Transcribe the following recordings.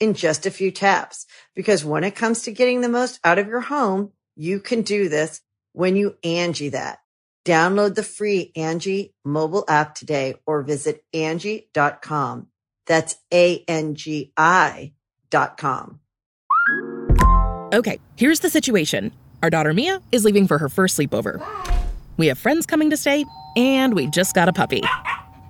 in just a few taps. Because when it comes to getting the most out of your home, you can do this when you Angie that. Download the free Angie mobile app today or visit Angie.com. That's A-N-G-I dot com. Okay, here's the situation. Our daughter Mia is leaving for her first sleepover. We have friends coming to stay, and we just got a puppy.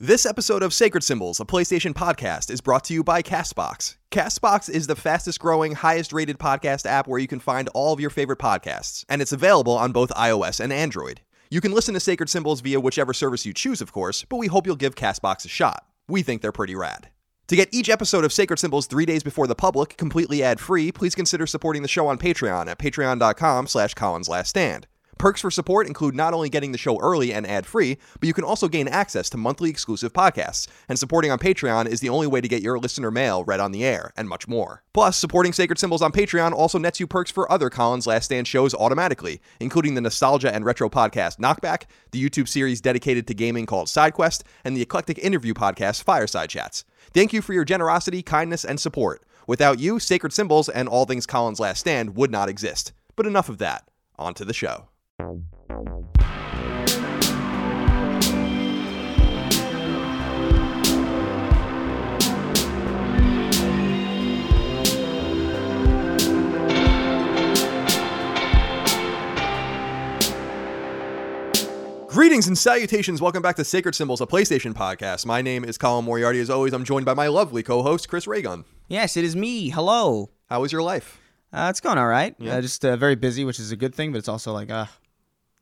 This episode of Sacred Symbols, a PlayStation podcast, is brought to you by Castbox. Castbox is the fastest growing, highest rated podcast app where you can find all of your favorite podcasts, and it's available on both iOS and Android. You can listen to Sacred Symbols via whichever service you choose, of course, but we hope you'll give Castbox a shot. We think they're pretty rad. To get each episode of Sacred Symbols three days before the public, completely ad-free, please consider supporting the show on Patreon at patreon.com slash Colin's Last Stand. Perks for support include not only getting the show early and ad free, but you can also gain access to monthly exclusive podcasts. And supporting on Patreon is the only way to get your listener mail read on the air, and much more. Plus, supporting Sacred Symbols on Patreon also nets you perks for other Colin's Last Stand shows automatically, including the nostalgia and retro podcast Knockback, the YouTube series dedicated to gaming called SideQuest, and the eclectic interview podcast Fireside Chats. Thank you for your generosity, kindness, and support. Without you, Sacred Symbols and all things Colin's Last Stand would not exist. But enough of that. On to the show. Greetings and salutations. Welcome back to Sacred Symbols, a PlayStation podcast. My name is Colin Moriarty. As always, I'm joined by my lovely co host, Chris Ray Gun. Yes, it is me. Hello. How was your life? Uh, it's going all right. Yeah. Uh, just uh, very busy, which is a good thing, but it's also like, uh,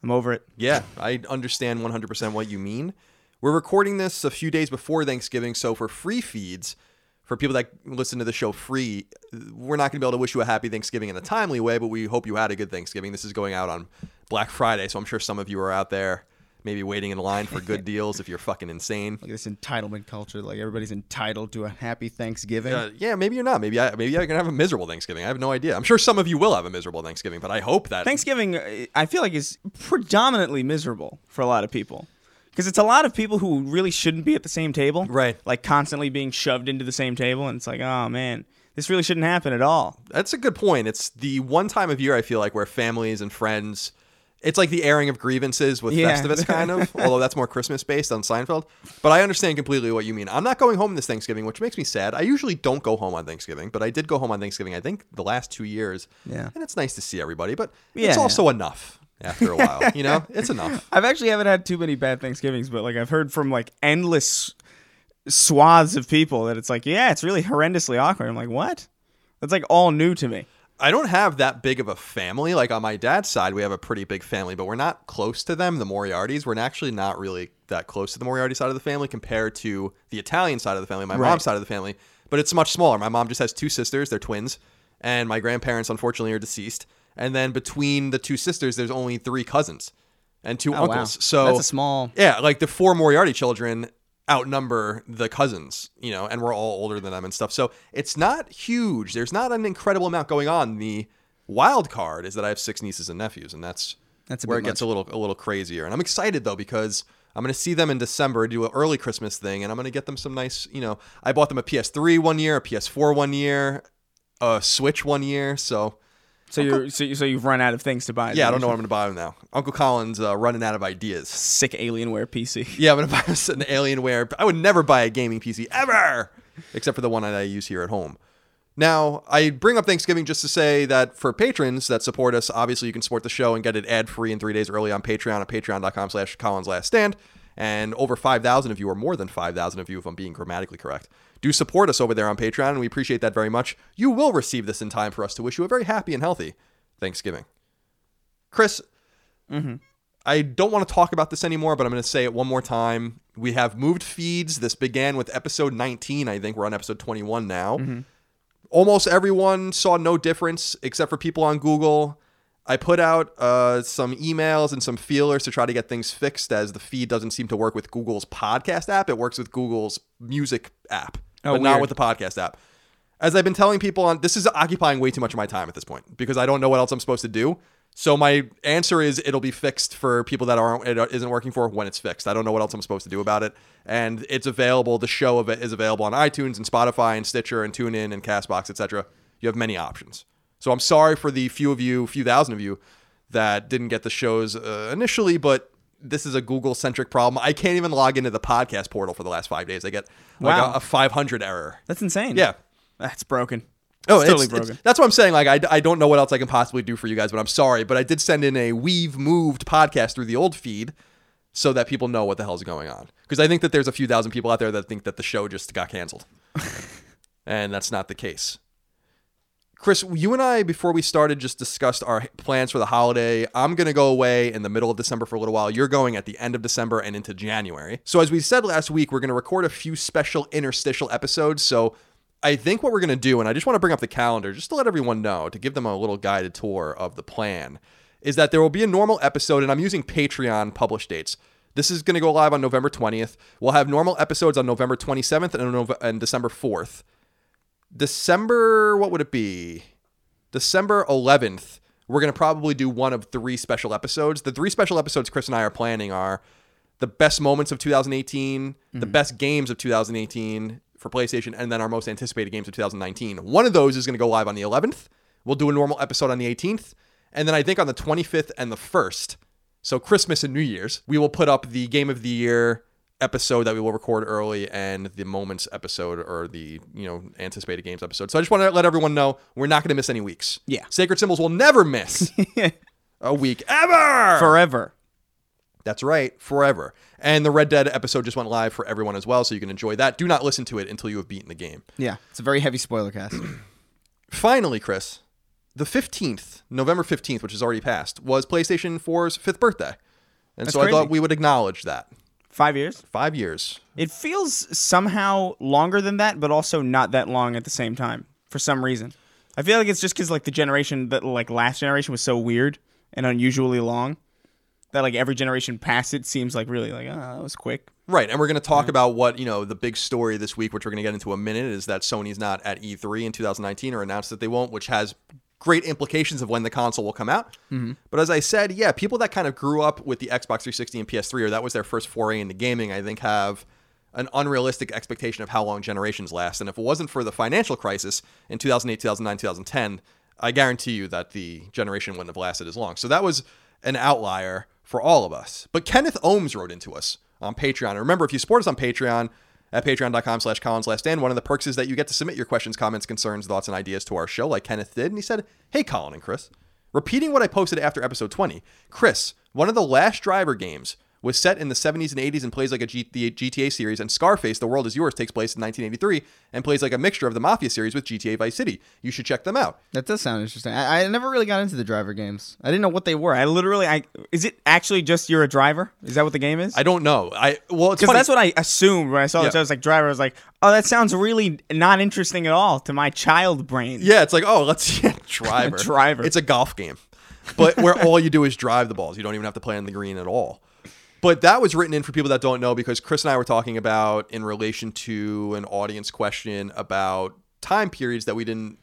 I'm over it. Yeah, I understand 100% what you mean. We're recording this a few days before Thanksgiving, so for free feeds, for people that listen to the show free, we're not going to be able to wish you a happy Thanksgiving in a timely way, but we hope you had a good Thanksgiving. This is going out on Black Friday, so I'm sure some of you are out there maybe waiting in line for good deals if you're fucking insane. Like this entitlement culture, like everybody's entitled to a happy Thanksgiving. Uh, yeah, maybe you're not. Maybe I maybe I can have a miserable Thanksgiving. I have no idea. I'm sure some of you will have a miserable Thanksgiving, but I hope that Thanksgiving, uh, I feel like, is predominantly miserable for a lot of people. Because it's a lot of people who really shouldn't be at the same table. Right. Like constantly being shoved into the same table. And it's like, oh, man, this really shouldn't happen at all. That's a good point. It's the one time of year I feel like where families and friends it's like the airing of grievances with Yeah. Festivus, kind of, although that's more Christmas based on Seinfeld. But I understand completely what you mean. I'm not going home this Thanksgiving, which makes me sad. I usually don't go home on Thanksgiving, but I did go home on Thanksgiving, I think, the last two years. Yeah. And it's nice to see everybody, but Yeah, it's yeah. also enough after a while. you know, it's enough. I've actually haven't had too many bad Thanksgivings, but like I've heard from like endless swaths of people that it's like, yeah, it's really horrendously awkward. I'm like, what? That's like all new to me. I don't have that big of a family. Like on my dad's side, we have a pretty big family, but we're not close to them, the Moriartys. We're actually not really that close to the Moriarty side of the family compared to the Italian side of the family, my Right. mom's side of the family. But it's much smaller. My mom just has two sisters, they're twins, and my grandparents unfortunately are deceased. And then between the two sisters, there's only three cousins and two Oh, wow. uncles. So That's a small. yeah, like the four Moriarty children outnumber the cousins, you know, and we're all older than them and stuff. So it's not huge. There's not an incredible amount going on. The wild card is that I have six nieces and nephews, and that's That's where it bit gets a little a little crazier. And I'm excited though because I'm going to see them in December, do an early Christmas thing, and I'm going to get them some nice, you know, I bought them a PS3 one year, a PS4 one year, a Switch one year. So, So you're so, you, so you've run out of things to buy. yeah, I don't know what I'm going to buy them now. Uncle Colin's uh, running out of ideas. Sick Alienware PC. Yeah, I'm going to buy an Alienware. I would never buy a gaming PC ever, except for the one that I use here at home. Now, I bring up Thanksgiving just to say that for patrons that support us, obviously you can support the show and get it ad-free and three days early on Patreon at patreon.com slash Colin's Last Stand. And over 5,000 of you, or more than 5,000 of you, if I'm being grammatically correct, do support us over there on Patreon, and we appreciate that very much. You will receive this in time for us to wish you a very happy and healthy Thanksgiving. Chris, I don't want to talk about this anymore, but I'm going to say it one more time. We have moved feeds. This began with episode 19. I think we're on episode 21 now. Almost everyone saw no difference except for people on Google. I put out uh, some emails and some feelers to try to get things fixed as the feed doesn't seem to work with Google's podcast app. It works with Google's music app, Oh, but not with the podcast app. As I've been telling people on this is occupying way too much of my time at this point because I don't know what else I'm supposed to do. So my answer is it'll be fixed for people that aren't it isn't working for when it's fixed. I don't know what else I'm supposed to do about it, and it's available. The show of it is available on iTunes and Spotify and Stitcher and TuneIn and Castbox, etc. You have many options. So I'm sorry for the few of you, few thousand of you, that didn't get the shows uh, initially, but this is a Google centric problem. I can't even log into the podcast portal for the last five days. I get like Wow. a, a 500 error. That's insane. Yeah. That's broken. Oh, It's it's, totally it's- broken. that's what I'm saying. Like, I, I don't know what else I can possibly do for you guys, but I'm sorry. But I did send in a We've Moved podcast through the old feed so that people know what the hell's going on. Because I think that there's a few thousand people out there that think that the show just got canceled. and that's not the case. Chris, you and I, before we started, just discussed our plans for the holiday. I'm going to go away in the middle of December for a little while. You're going at the end of December and into January. So, as we said last week, we're going to record a few special interstitial episodes. So, I think what we're going to do, and I just want to bring up the calendar just to let everyone know, to give them a little guided tour of the plan, is that there will be a normal episode, and I'm using Patreon published dates. This is going to go live on November 20th. We'll have normal episodes on November 27th and, Nov- and December 4th. December, what would it be? December 11th, we're going to probably do one of three special episodes. The three special episodes Chris and I are planning are the best moments of 2018, the mm-hmm. best games of 2018 for PlayStation, and then our most anticipated games of 2019. One of those is going to go live on the 11th. We'll do a normal episode on the 18th. And then I think on the 25th and the 1st, so Christmas and New Year's, we will put up the Game of the Year episode that we will record early and the moments episode or the you know anticipated games episode. So I just want to let everyone know we're not going to miss any weeks. Yeah. Sacred Symbols will never miss a week ever. Forever. That's right, forever. And the Red Dead episode just went live for everyone as well, so you can enjoy that. Do not listen to it until you have beaten the game. Yeah, it's a very heavy spoiler cast. Finally, Chris, the 15th, November 15th, which has already passed, was PlayStation 4's fifth birthday. And That's so I thought we would acknowledge that. Five years. Five years. It feels somehow longer than that, but also not that long at the same time for some reason. I feel like it's just because like the generation that like last generation was so weird and unusually long that like every generation past it seems like really like oh that was quick. Right, and we're going to talk about what you know the big story this week, which we're going to get into a minute, is that Sony's not at E3 in 2019 or announced that they won't, which has great implications of when the console will come out. Mm-hmm. But as I said, yeah, people that kind of grew up with the Xbox 360 and PS3, or that was their first foray into gaming, I think have an unrealistic expectation of how long generations last. And if it wasn't for the financial crisis in 2008, 2009, 2010, I guarantee you that the generation wouldn't have lasted as long. So that was an outlier for all of us. But Kenneth Ohms wrote into us on Patreon. And remember, if you support us on Patreon at patreon.com slash Colin's Last Stand, one of the perks is that you get to submit your questions, comments, concerns, thoughts, and ideas to our show like Kenneth did. And he said, Hey, Colin and Chris, repeating what I posted after episode 20. Chris, one of the last driver games was set in the 70s and 80s and plays like a G- the GTA series, and Scarface, The World Is Yours, takes place in 1983 and plays like a mixture of the Mafia series with GTA Vice City. You should check them out. that does sound interesting. I, I never really got into the driver games. I didn't know what they were. I literally I is it actually just you're a driver? Is that what the game is? I don't know. I well, because that's what I assumed when I saw Yeah. it. I was like driver. I was like, oh, that sounds really not interesting at all to my child brain. Yeah, it's like, oh, let's yeah, driver. Driver. It's a golf game, but where all you do is drive the balls. You don't even have to play on the green at all. But that was written in for people that don't know because Chris and I were talking about in relation to an audience question about time periods that we didn't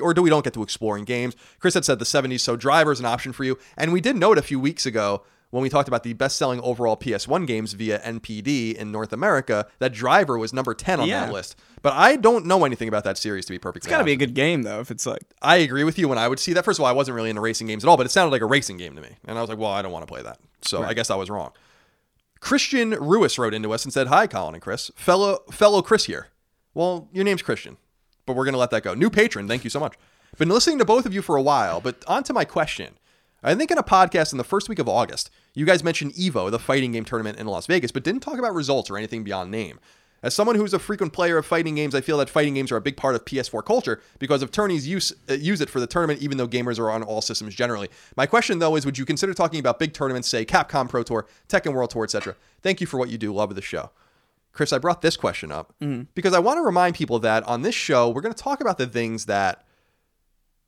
or do we don't get to explore in games. Chris had said the 70s, so driver is an option for you. And we did note a few weeks ago when we talked about the best selling overall PS1 games via NPD in North America, that Driver was number 10 on Yeah. that list. But I don't know anything about that series to be perfectly It's got to be a good game though. If it's like, I agree with you when I would see that. First of all, I wasn't really into racing games at all, but it sounded like a racing game to me. And I was like, well, I don't want to play that. So I guess I was wrong. Christian Ruiz wrote into us and said, Hi, Colin and Chris. Fellow fellow Chris here. Well, your name's Christian, but we're to let that go. New patron, thank you so much. Been listening to both of you for a while, but on to my question. I think in a podcast in the first week of August, you guys mentioned EVO, the fighting game tournament in Las Vegas, but didn't talk about results or anything beyond name. As someone who's a frequent player of fighting games, I feel that fighting games are a big part of PS4 culture because of tourneys use uh, use it for the tournament, even though gamers are on all systems generally. My question though is, would you consider talking about big tournaments, say Capcom Pro Tour, Tekken World Tour, etc.? Thank you for what you do. Love the show. Chris, I brought this question up because I want to remind people that on this show, we're going to talk about the things that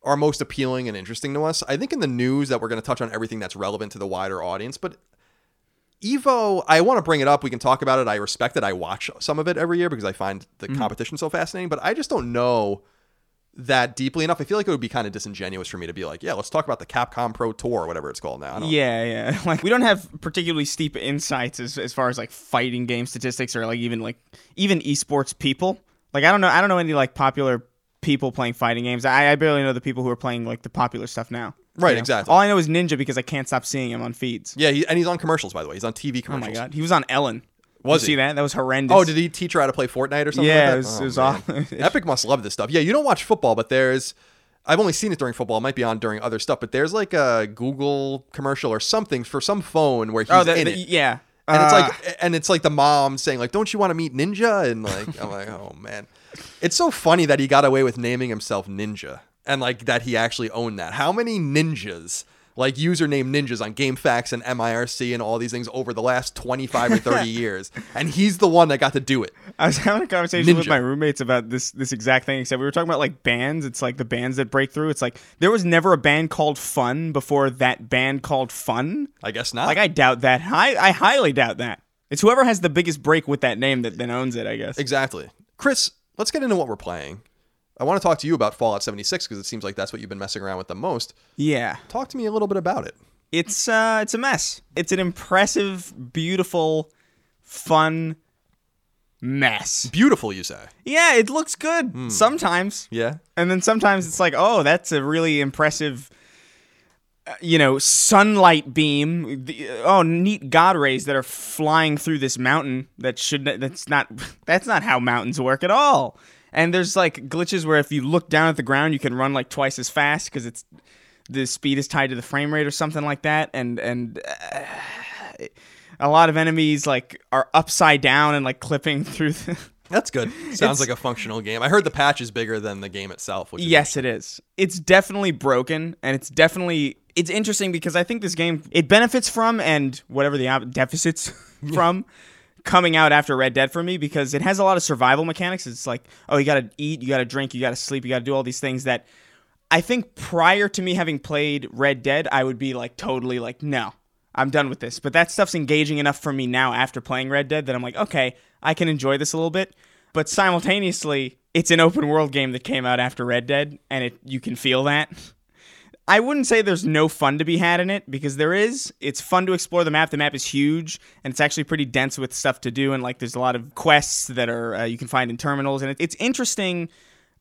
are most appealing and interesting to us. I think in the news that we're going to touch on everything that's relevant to the wider audience, but Evo, I want to bring it up. We can talk about it. I respect it. I watch some of it every year because I find the mm-hmm. competition so fascinating, but I just don't know that deeply enough. I feel like it would be kind of disingenuous for me to be like, yeah, let's talk about the Capcom Pro Tour or whatever it's called now. I don't yeah, yeah. Like we don't have particularly steep insights as as far as like fighting game statistics or like even like even esports people. Like I don't know, I don't know any like popular people playing fighting games. I, I barely know the people who are playing like the popular stuff now. Right, You know? exactly. All I know is Ninja because I can't stop seeing him on feeds. Yeah, he, and he's on commercials, by the way. He's on TV commercials. Oh my god, he was on Ellen. Was you he? see that? That was horrendous. Oh, did he teach her how to play Fortnite or something? Yeah, like that? it was- Oh, it was awful. Epic must love this stuff. Yeah, you don't watch football, but there's. I've only seen it during football. It might be on during other stuff, but there's like a Google commercial or something for some phone where he's Oh, the, in the- it. yeah. and it's Uh, like and it's like the mom saying like don't you want to meet ninja and like i'm like oh man it's so funny that he got away with naming himself ninja and like that he actually owned that how many ninjas like username ninjas on GameFAQs and MIRC and all these things over the last 25 or 30 years and he's the one that got to do it I was having a conversation with my roommates about this this exact thing. Except we were talking about like bands. It's like the bands that break through. It's like there was never a band called Fun before that band called Fun. i guess not Like I doubt that. I I highly doubt that. It's whoever has the biggest break with that name that then owns it. I guess. exactly chris let's get into what we're playing i want to talk to you about fallout 76 because it seems like that's what you've been messing around with the most Yeah. talk to me a little bit about it It's uh it's a mess. It's an impressive, beautiful, fun mess. beautiful you say Yeah, it looks good sometimes. yeah And then sometimes it's like, oh, that's a really impressive, uh, you know, sunlight beam. The, oh, neat god rays that are flying through this mountain. That should that's not that's not how mountains work at all. And there's like glitches where if you look down at the ground, you can run like twice as fast because it's the speed is tied to the frame rate or something like that. And and uh, a lot of enemies like are upside down and like clipping through. The, That's good. Sounds like a functional game. I heard the patch is bigger than the game itself. Which Yes, it is. It's definitely broken, and it's definitely it's interesting because I think this game it benefits from and whatever the deficits from coming out after Red Dead for me because it has a lot of survival mechanics. It's like oh, you got to eat, you got to drink, you got to sleep, you got to do all these things that I think prior to me having played Red Dead, I would be like totally like no. I'm done with this. But that stuff's engaging enough for me now after playing Red Dead that I'm like, okay, I can enjoy this a little bit. But simultaneously, it's an open world game that came out after Red Dead, and it you can feel that. I wouldn't say there's no fun to be had in it because there is. It's fun to explore the map. The map is huge and it's actually pretty dense with stuff to do. And like, there's a lot of quests that are uh, you can find in terminals, and it, it's interesting.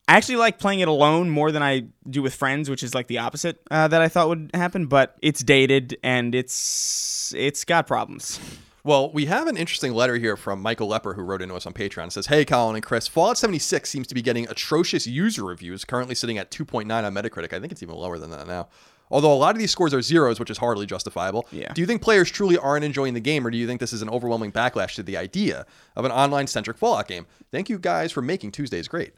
I actually like playing it alone more than I do with friends, which is like the opposite uh, that I thought would happen. But it's dated and it's it's got problems. Well, we have an interesting letter here from Michael Lepper who wrote into us on Patreon. It says, Hey, Colin and Chris, Fallout 76 seems to be getting atrocious user reviews, currently sitting at 2.9 on Metacritic. I think it's even lower than that now. Although a lot of these scores are zeros, which is hardly justifiable. Yeah. Do you think players truly aren't enjoying the game, or do you think this is an overwhelming backlash to the idea of an online centric Fallout game? Thank you guys for making Tuesdays great.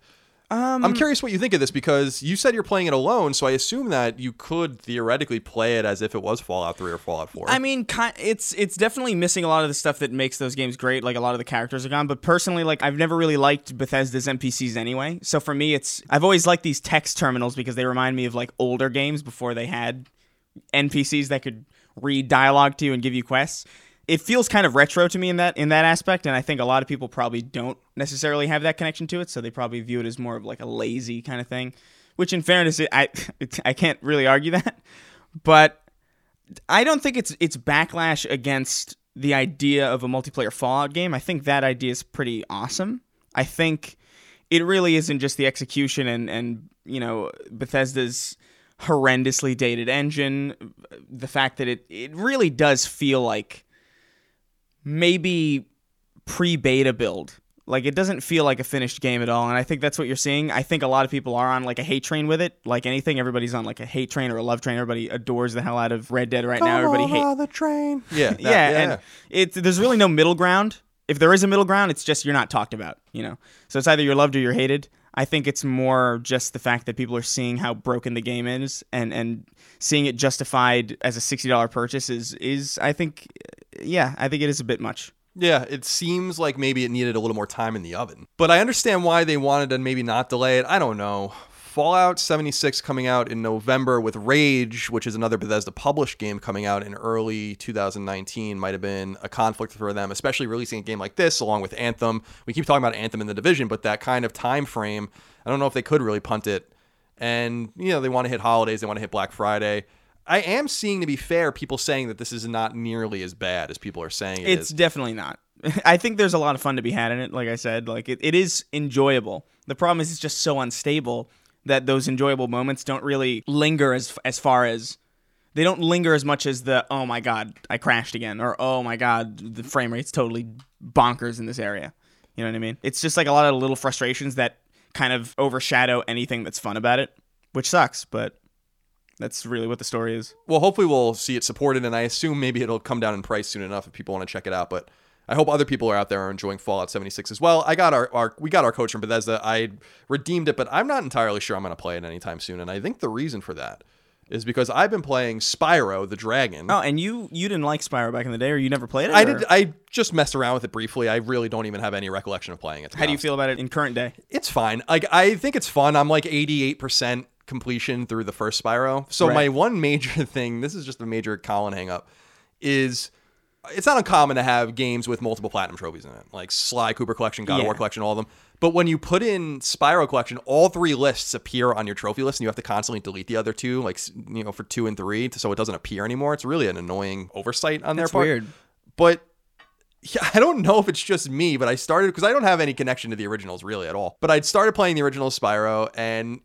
Um, I'm curious what you think of this because you said you're playing it alone, so I assume that you could theoretically play it as if it was Fallout 3 or Fallout 4. I mean, it's it's definitely missing a lot of the stuff that makes those games great. Like a lot of the characters are gone. But personally, like I've never really liked Bethesda's NPCs anyway. So for me, it's I've always liked these text terminals because they remind me of like older games before they had NPCs that could read dialogue to you and give you quests. It feels kind of retro to me in that in that aspect, and I think a lot of people probably don't necessarily have that connection to it, so they probably view it as more of like a lazy kind of thing. Which, in fairness, I I can't really argue that, but I don't think it's it's backlash against the idea of a multiplayer Fallout game. I think that idea is pretty awesome. I think it really isn't just the execution and and you know Bethesda's horrendously dated engine, the fact that it it really does feel like maybe pre-beta build like it doesn't feel like a finished game at all, and I think that's what you're seeing. I think a lot of people are on like a hate train with it. Like anything, everybody's on like a hate train or a love train. Everybody adores the hell out of Red Dead right now. Everybody hates the train. Yeah, that- yeah, and it's there's really no middle ground. If there is a middle ground, it's just you're not talked about, you know. So it's either you're loved or you're hated. I think it's more just the fact that people are seeing how broken the game is and and seeing it justified as a sixty dollar purchase is is I think yeah I think it is a bit much. Yeah, it seems like maybe it needed a little more time in the oven. But I understand why they wanted to maybe not delay it. I don't know. Fallout 76 coming out in November with Rage, which is another Bethesda published game coming out in early 2019, might have been a conflict for them, especially releasing a game like this along with Anthem. We keep talking about Anthem in the division, but that kind of time frame, I don't know if they could really punt it. And, you know, they want to hit holidays, they want to hit Black Friday. I am seeing, to be fair, people saying that this is not nearly as bad as people are saying it it's is. definitely not. I think there's a lot of fun to be had in it. Like I said, like it, it is enjoyable. The problem is it's just so unstable that those enjoyable moments don't really linger as as far as they don't linger as much as the oh my god I crashed again or oh my god the frame rate's totally bonkers in this area. You know what I mean? It's just like a lot of little frustrations that kind of overshadow anything that's fun about it, which sucks, but that's really what the story is. well, hopefully we'll see it supported, and I assume maybe it'll come down in price soon enough if people want to check it out. But I hope other people are out there are enjoying Fallout 76 as well. I got our, our we got our coach from Bethesda. I redeemed it, but I'm not entirely sure I'm going to play it anytime soon. And I think the reason for that is because I've been playing Spyro the Dragon. Oh, and you you didn't like Spyro back in the day, or you never played it? I or- did. I just messed around with it briefly. I really don't even have any recollection of playing it. How do you feel about it in current day? It's fine. Like I think it's fun. I'm like 88% completion through the first Spyro. So Right. my one major thing, this is just a major Colin hang up, is it's not uncommon to have games with multiple platinum trophies in it, like Sly Cooper Collection, God of War Collection, all of them. But when you put in Spyro Collection, all three lists appear on your trophy list, and you have to constantly delete the other two, like you know, for two and three, so it doesn't appear anymore. It's really an annoying oversight on their part. weird. But yeah, I don't know if it's just me, but I started because I don't have any connection to the originals really at all. But I'd started playing the original Spyro, and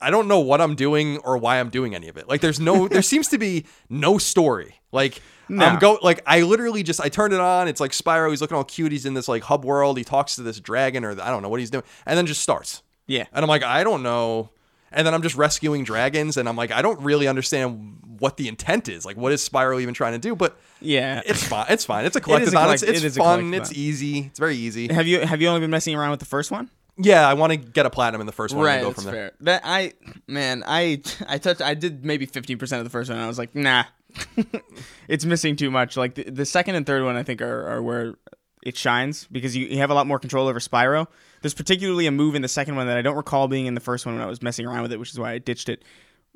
I don't know what I'm doing or why I'm doing any of it. Like, there's no, there seems to be no story. Like, No. I'm go, like, I literally just, I turned it on. It's like Spyro. He's looking all cute. He's in this like hub world. He talks to this dragon, or I don't know what he's doing, and then just starts. Yeah. And I'm like, I don't know. And then I'm just rescuing dragons, and I'm like, I don't really understand what the intent is. Like, what is Spyro even trying to do? But Yeah. it's fine. It's fine. It's a collectathon. it's collect- it's it is a fun. It's easy. It's very easy. have you have you only been messing around with the first one? Yeah, I want to get a platinum in the first one Right, and go that's from there. fair. That I man, I I touched I did maybe Fifteen percent of the first one. And I was like, nah, it's missing too much. Like the, the second and third one, I think are, are where it shines because you, you have a lot more control over Spyro. There's particularly a move in the second one that I don't recall being in the first one when I was messing around with it, which is why I ditched it.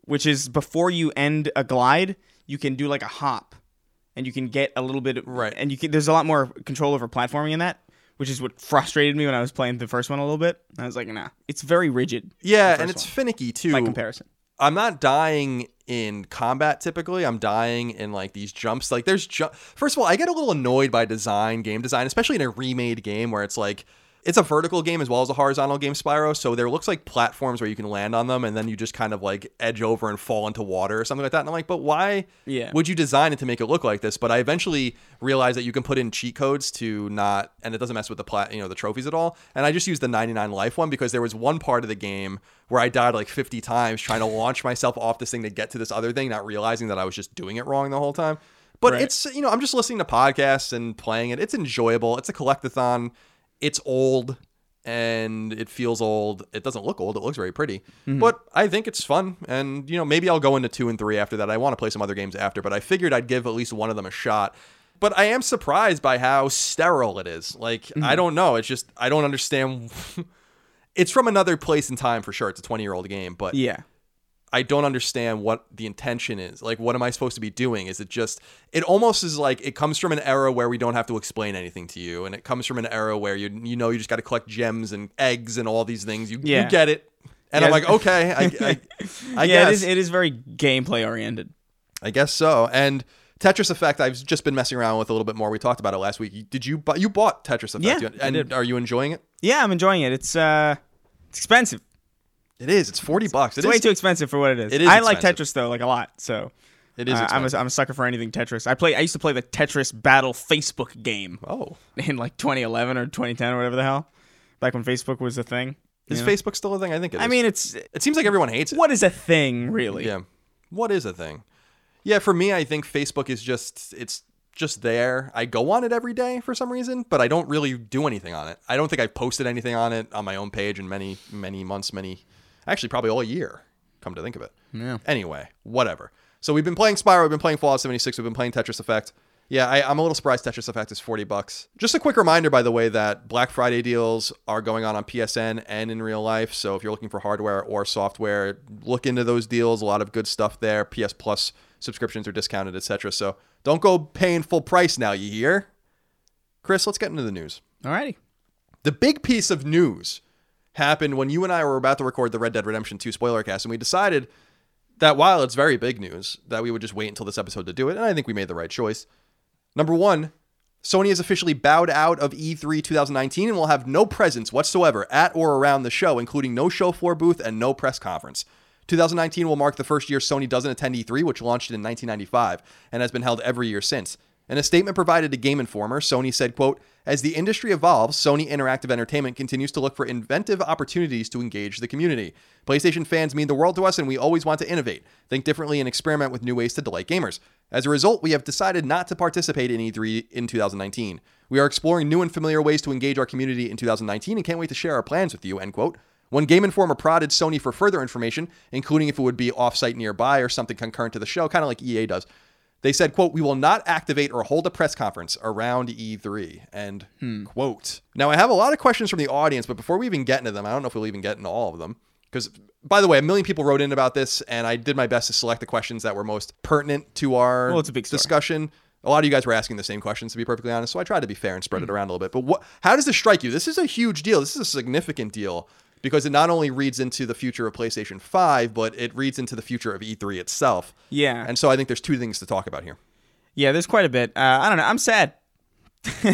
Which is before you end a glide, you can do like a hop, and you can get a little bit of, Right. And you can there's a lot more control over platforming in that, which is what frustrated me when I was playing the first one a little bit. I was like, nah, it's very rigid Yeah, and it's one. finicky too. by comparison. I'm not dying in combat typically. I'm dying in like these jumps. Like there's ju- first of all, I get a little annoyed by design, game design, especially in a remade game where it's like it's a vertical game as well as a horizontal game, Spyro. So there looks like platforms where you can land on them and then you just kind of like edge over and fall into water or something like that. And I'm like, but why Yeah. would you design it to make it look like this? But I eventually realized that you can put in cheat codes to not, and it doesn't mess with the plat, you know, the trophies at all. And I just used the 99 life one because there was one part of the game where I died like 50 times trying to launch myself off this thing to get to this other thing, not realizing that I was just doing it wrong the whole time. But Right. it's, you know, I'm just listening to podcasts and playing it. It's enjoyable. It's a collectathon. It's old and it feels old. It doesn't look old. It looks very pretty. Mm-hmm. But I think it's fun. And, you know, maybe I'll go into two and three after that. I want to play some other games after, but I figured I'd give at least one of them a shot. But I am surprised by how sterile it is. Like, mm-hmm. I don't know. It's just, I don't understand. it's from another place in time for sure. It's a 20 year old game, but Yeah. I don't understand what the intention is. Like, what am I supposed to be doing? Is it just, it almost is like it comes from an era where we don't have to explain anything to you. And it comes from an era where you, you know, you just got to collect gems and eggs and all these things. You, Yeah. you get it. And Yeah. I'm like, okay, I, I, I yeah, guess. it is. It is very gameplay oriented. I guess so. And Tetris Effect, I've just been messing around with a little bit more. We talked about it last week. Did you? bu- You bought Tetris Effect? Yeah, and are you enjoying it? Yeah, I'm enjoying it. It's uh, it's expensive. It is. It's forty bucks. It It's way is- too expensive for what it is. It is I like. Tetris though, like a lot. So It is. uh, I'm, a, expensive. I'm a sucker for anything Tetris. I play. I used to play the Tetris Battle Facebook game oh, in like 2011 or 2010 or whatever the hell, back when Facebook was a thing. is know? Facebook still a thing? I think it is. I mean, it's it seems like everyone hates it. what is a thing really? Yeah. What is a thing? Yeah, for me, I think Facebook is just it's just there. I go on it every day for some reason, but I don't really do anything on it. I don't think I've posted anything on it on my own page in many, many months, many actually probably all year, come to think of it. Yeah. Anyway, whatever. So we've been playing Spyro, we've been playing Fallout 76, we've been playing Tetris Effect. Yeah, I, I'm a little surprised Tetris Effect is 40 bucks. Just a quick reminder, by the way, that Black Friday deals are going on on PSN and in real life. So if you're looking for hardware or software, look into those deals. A lot of good stuff there. PS Plus subscriptions are discounted, etc. So don't go paying full price now, you hear? Chris, let's get into the news. Alrighty. The big piece of news happened when you and I were about to record the Red Dead Redemption 2 spoiler cast, and we decided that while it's very big news, that we would just wait until this episode to do it, and I think we made the right choice. Number one, Sony has officially bowed out of E E3 2019 and will have no presence whatsoever at or around the show, including no show floor booth and no press conference. 2019 will mark the first year Sony doesn't attend E3, which launched in 1995 and has been held every year since. In a statement provided to Game Informer, Sony said, quote, As the industry evolves, Sony Interactive Entertainment continues to look for inventive opportunities to engage the community. PlayStation fans mean the world to us and we always want to innovate, think differently, and experiment with new ways to delight gamers. As a result, we have decided not to participate in E3 in 2019. We are exploring new and familiar ways to engage our community in 2019 and can't wait to share our plans with you, end quote. When Game Informer prodded Sony for further information, including if it would be offsite nearby or something concurrent to the show, kind of like EA does, they said, quote, we will not activate or hold a press conference around E3, end hmm. quote. Now, I have a lot of questions from the audience, but before we even get into them, I don't know if we'll even get into all of them. Because, by the way, a million people wrote in about this, and I did my best to select the questions that were most pertinent to our Well, it's a big story. discussion. A lot of you guys were asking the same questions, to be perfectly honest. So I tried to be fair and spread hmm. it around a little bit. But what? How does this strike you? This is a huge deal. This is a significant deal because it not only reads into the future of PlayStation 5, but it reads into the future of E3 itself. Yeah. And so I think there's two things to talk about here. Yeah, there's quite a bit. Uh, I don't know. I'm sad.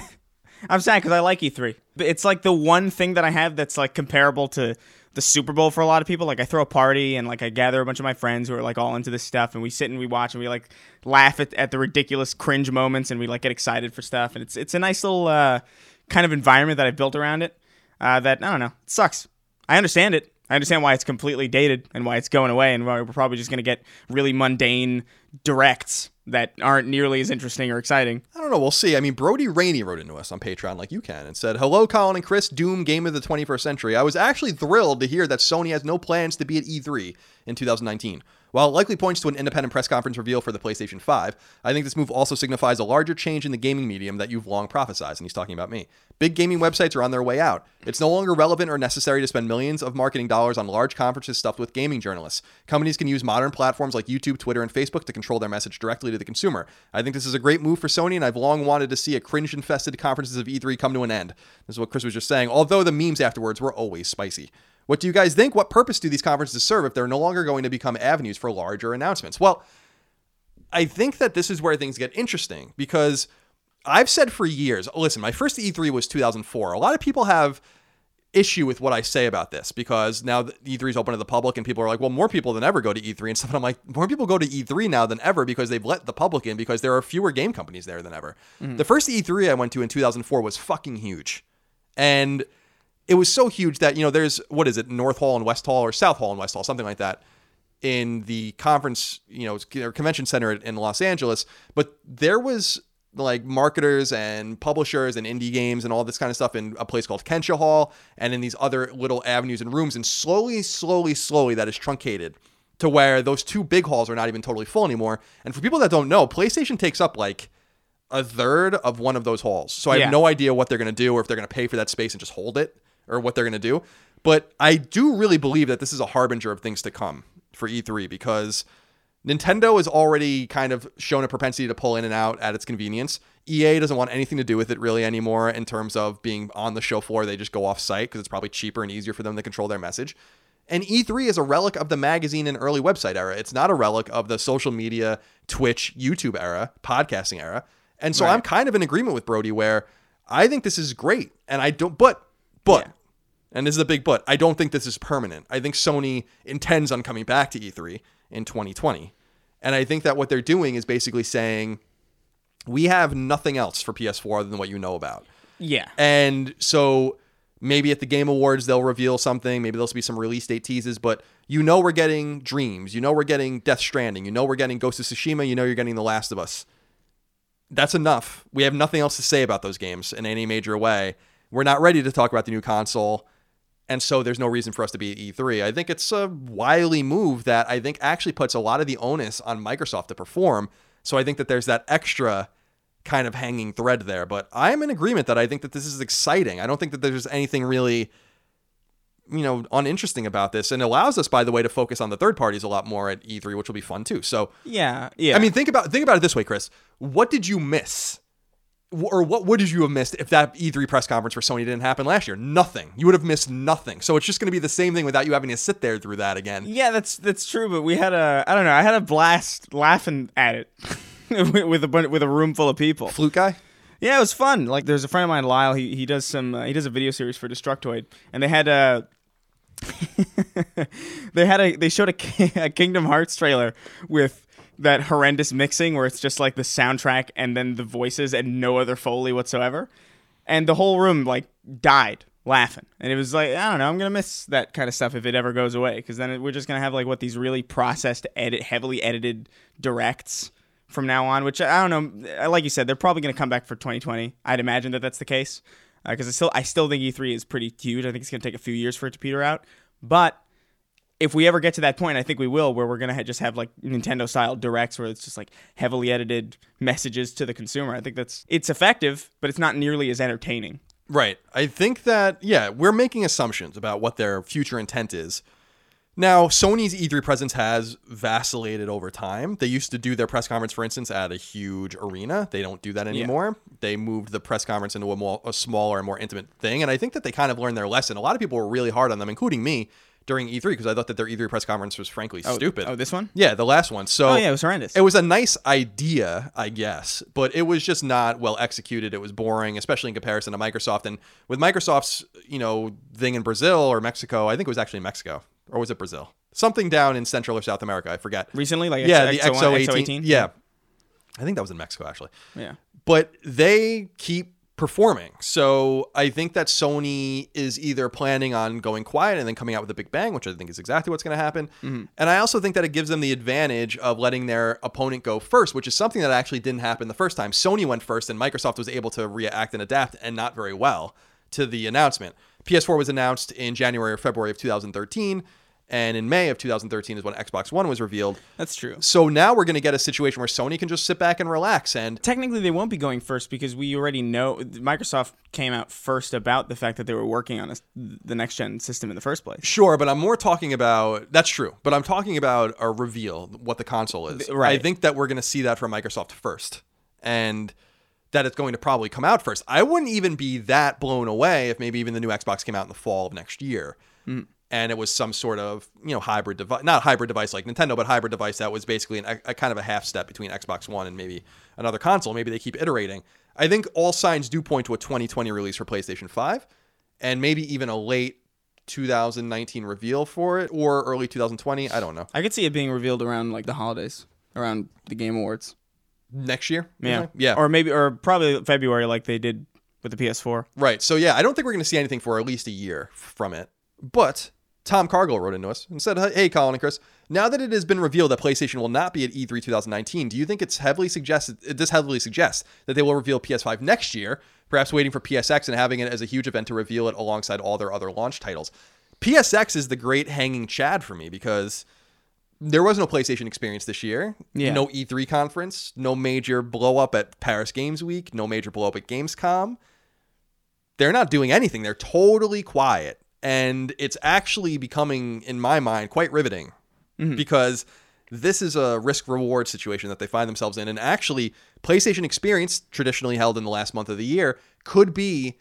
I'm sad because I like E3. It's like the one thing that I have that's like comparable to the Super Bowl for a lot of people. Like I throw a party and like I gather a bunch of my friends who are like all into this stuff, and we sit and we watch and we like laugh at, at the ridiculous cringe moments and we like get excited for stuff. And it's it's a nice little uh, kind of environment that I've built around it. Uh, that I don't know. It sucks. I understand it. I understand why it's completely dated and why it's going away, and why we're probably just going to get really mundane directs that aren't nearly as interesting or exciting. I don't know. We'll see. I mean, Brody Rainey wrote into us on Patreon like you can and said, Hello, Colin and Chris, Doom Game of the 21st Century. I was actually thrilled to hear that Sony has no plans to be at E3 in 2019. While it likely points to an independent press conference reveal for the PlayStation 5, I think this move also signifies a larger change in the gaming medium that you've long prophesized, and he's talking about me. Big gaming websites are on their way out. It's no longer relevant or necessary to spend millions of marketing dollars on large conferences stuffed with gaming journalists. Companies can use modern platforms like YouTube, Twitter, and Facebook to control their message directly to the consumer. I think this is a great move for Sony, and I've long wanted to see a cringe infested conferences of E3 come to an end. This is what Chris was just saying, although the memes afterwards were always spicy. What do you guys think? What purpose do these conferences serve if they're no longer going to become avenues for larger announcements? Well, I think that this is where things get interesting because I've said for years, listen, my first E3 was 2004. A lot of people have issue with what I say about this because now that E3 is open to the public and people are like, well, more people than ever go to E3 and stuff. And I'm like, more people go to E3 now than ever because they've let the public in because there are fewer game companies there than ever. Mm-hmm. The first E3 I went to in 2004 was fucking huge. And it was so huge that, you know, there's, what is it, North Hall and West Hall or South Hall and West Hall, something like that in the conference, you know, or convention center in Los Angeles. But there was like marketers and publishers and indie games and all this kind of stuff in a place called Kentia Hall and in these other little avenues and rooms. And slowly, slowly, slowly, that is truncated to where those two big halls are not even totally full anymore. And for people that don't know, PlayStation takes up like a third of one of those halls. So I Yeah. have no idea what they're going to do or if they're going to pay for that space and just hold it or what they're going to do. But I do really believe that this is a harbinger of things to come for E3 because Nintendo has already kind of shown a propensity to pull in and out at its convenience. EA doesn't want anything to do with it really anymore in terms of being on the show floor. They just go off site because it's probably cheaper and easier for them to control their message. And E3 is a relic of the magazine and early website era. It's not a relic of the social media, Twitch, YouTube era, podcasting era. And so Right. I'm kind of in agreement with Brody where I think this is great. And I don't, but, but, Yeah. And this is a big but, I don't think this is permanent. I think Sony intends on coming back to E3 in 2020. And I think that what they're doing is basically saying, we have nothing else for PS4 other than what you know about. Yeah. And so maybe at the Game Awards they'll reveal something. Maybe there'll be some release date teases, but you know we're getting Dreams. You know we're getting Death Stranding. You know we're getting Ghost of Tsushima. You know you're getting The Last of Us. That's enough. We have nothing else to say about those games in any major way. We're not ready to talk about the new console. And so there's no reason for us to be at E3. I think it's a wily move that I think actually puts a lot of the onus on Microsoft to perform. So I think that there's that extra kind of hanging thread there. But I am in agreement that I think that this is exciting. I don't think that there's anything really, you know, uninteresting about this. And it allows us, by the way, to focus on the third parties a lot more at E3, which will be fun too. So Yeah. Yeah. I mean, think about think about it this way, Chris. What did you miss? Or what would you have missed if that E3 press conference for Sony didn't happen last year? Nothing. You would have missed nothing. So it's just going to be the same thing without you having to sit there through that again. Yeah, that's that's true. But we had a I don't know. I had a blast laughing at it with a with a room full of people. Flute guy? Yeah, it was fun. Like there's a friend of mine, Lyle. He he does some uh, he does a video series for Destructoid, and they had a. they had a they showed a, a Kingdom Hearts trailer with that horrendous mixing where it's just like the soundtrack and then the voices and no other foley whatsoever, and the whole room like died laughing, and it was like I don't know I'm gonna miss that kind of stuff if it ever goes away because then we're just gonna have like what these really processed edit heavily edited directs from now on, which I don't know. uh, Like you said, they're probably going to come back for 2020. I'd imagine that that's the case because I still I still think E3 is pretty huge. I think it's going to take a few years for it to peter out. But if we ever get to that point, I think we will, where we're going to ha- just have like Nintendo style directs where it's just like heavily edited messages to the consumer. I think that's it's effective, but it's not nearly as entertaining. Right. I think that, yeah, we're making assumptions about what their future intent is. Now, Sony's E3 presence has vacillated over time. They used to do their press conference, for instance, at a huge arena. They don't do that anymore. They moved the press conference into a, more, a smaller and more intimate thing. And I think that they kind of learned their lesson. A lot of people were really hard on them, including me, during E3 because I thought that their E3 press conference was frankly oh, stupid. Oh, this one? Yeah, the last one. So Oh yeah, it was horrendous. it was a nice idea, I guess, but it was just not well executed. It was boring, especially in comparison to Microsoft. And with Microsoft's, you know, thing in Brazil or Mexico, I think it was actually Mexico or was it Brazil? Something down in Central or South America, I forget. Recently, like yeah, X- the XO1, X018. X018? Yeah, I think that was in Mexico actually yeah. but they keep performing. So I think that Sony is either planning on going quiet and then coming out with a big bang, which I think is exactly what's going to happen. Mm-hmm. And I also think that it gives them the advantage of letting their opponent go first, which is something that actually didn't happen the first time. Sony went first and Microsoft was able to react and adapt and not very well to the announcement. PS4 was announced in January or February of 2013. And in May of 2013 is when Xbox One was revealed. That's true. So now we're going to get a situation where Sony can just sit back and relax. And technically they won't be going first because we already know Microsoft came out first about the fact that they were working on a, the next gen system in the first place. Sure, but I'm more talking about that's true, but I'm talking about a reveal what the console is. right. I think that we're going to see that from Microsoft first, and that it's going to probably come out first. I wouldn't even be that blown away if maybe even the new Xbox came out in the fall of next year. Mm. And it was some sort of you know hybrid device, not hybrid device like Nintendo, but hybrid device that was basically an, a kind of a half step between Xbox One and maybe another console. Maybe they keep iterating. I think all signs do point to a 2020 release for PlayStation 5, and maybe even a late 2019 reveal for it or early 2020. I don't know. I could see it being revealed around like the holidays, around the Game Awards. Next year? Yeah? Yeah. or maybe or probably February, like they did with the PS4. right. So, yeah, I don't think we're going to see anything for at least a year from it. But Tom Cargill wrote into us and said, Hey, Colin and Chris, now that it has been revealed that PlayStation will not be at E E3 2019, do you think it's heavily suggested, this heavily suggests that they will reveal PS5 next year, perhaps waiting for PSX and having it as a huge event to reveal it alongside all their other launch titles? PSX is the great hanging chad for me because there was no PlayStation experience this year. Yeah. No E3 conference, no major blow up at Paris Games Week, no major blow up at Gamescom. They're not doing anything. They're totally quiet. And it's actually becoming, in my mind, quite riveting mm-hmm. because this is a risk reward situation that they find themselves in. And actually, PlayStation Experience, traditionally held in the last month of the year, could be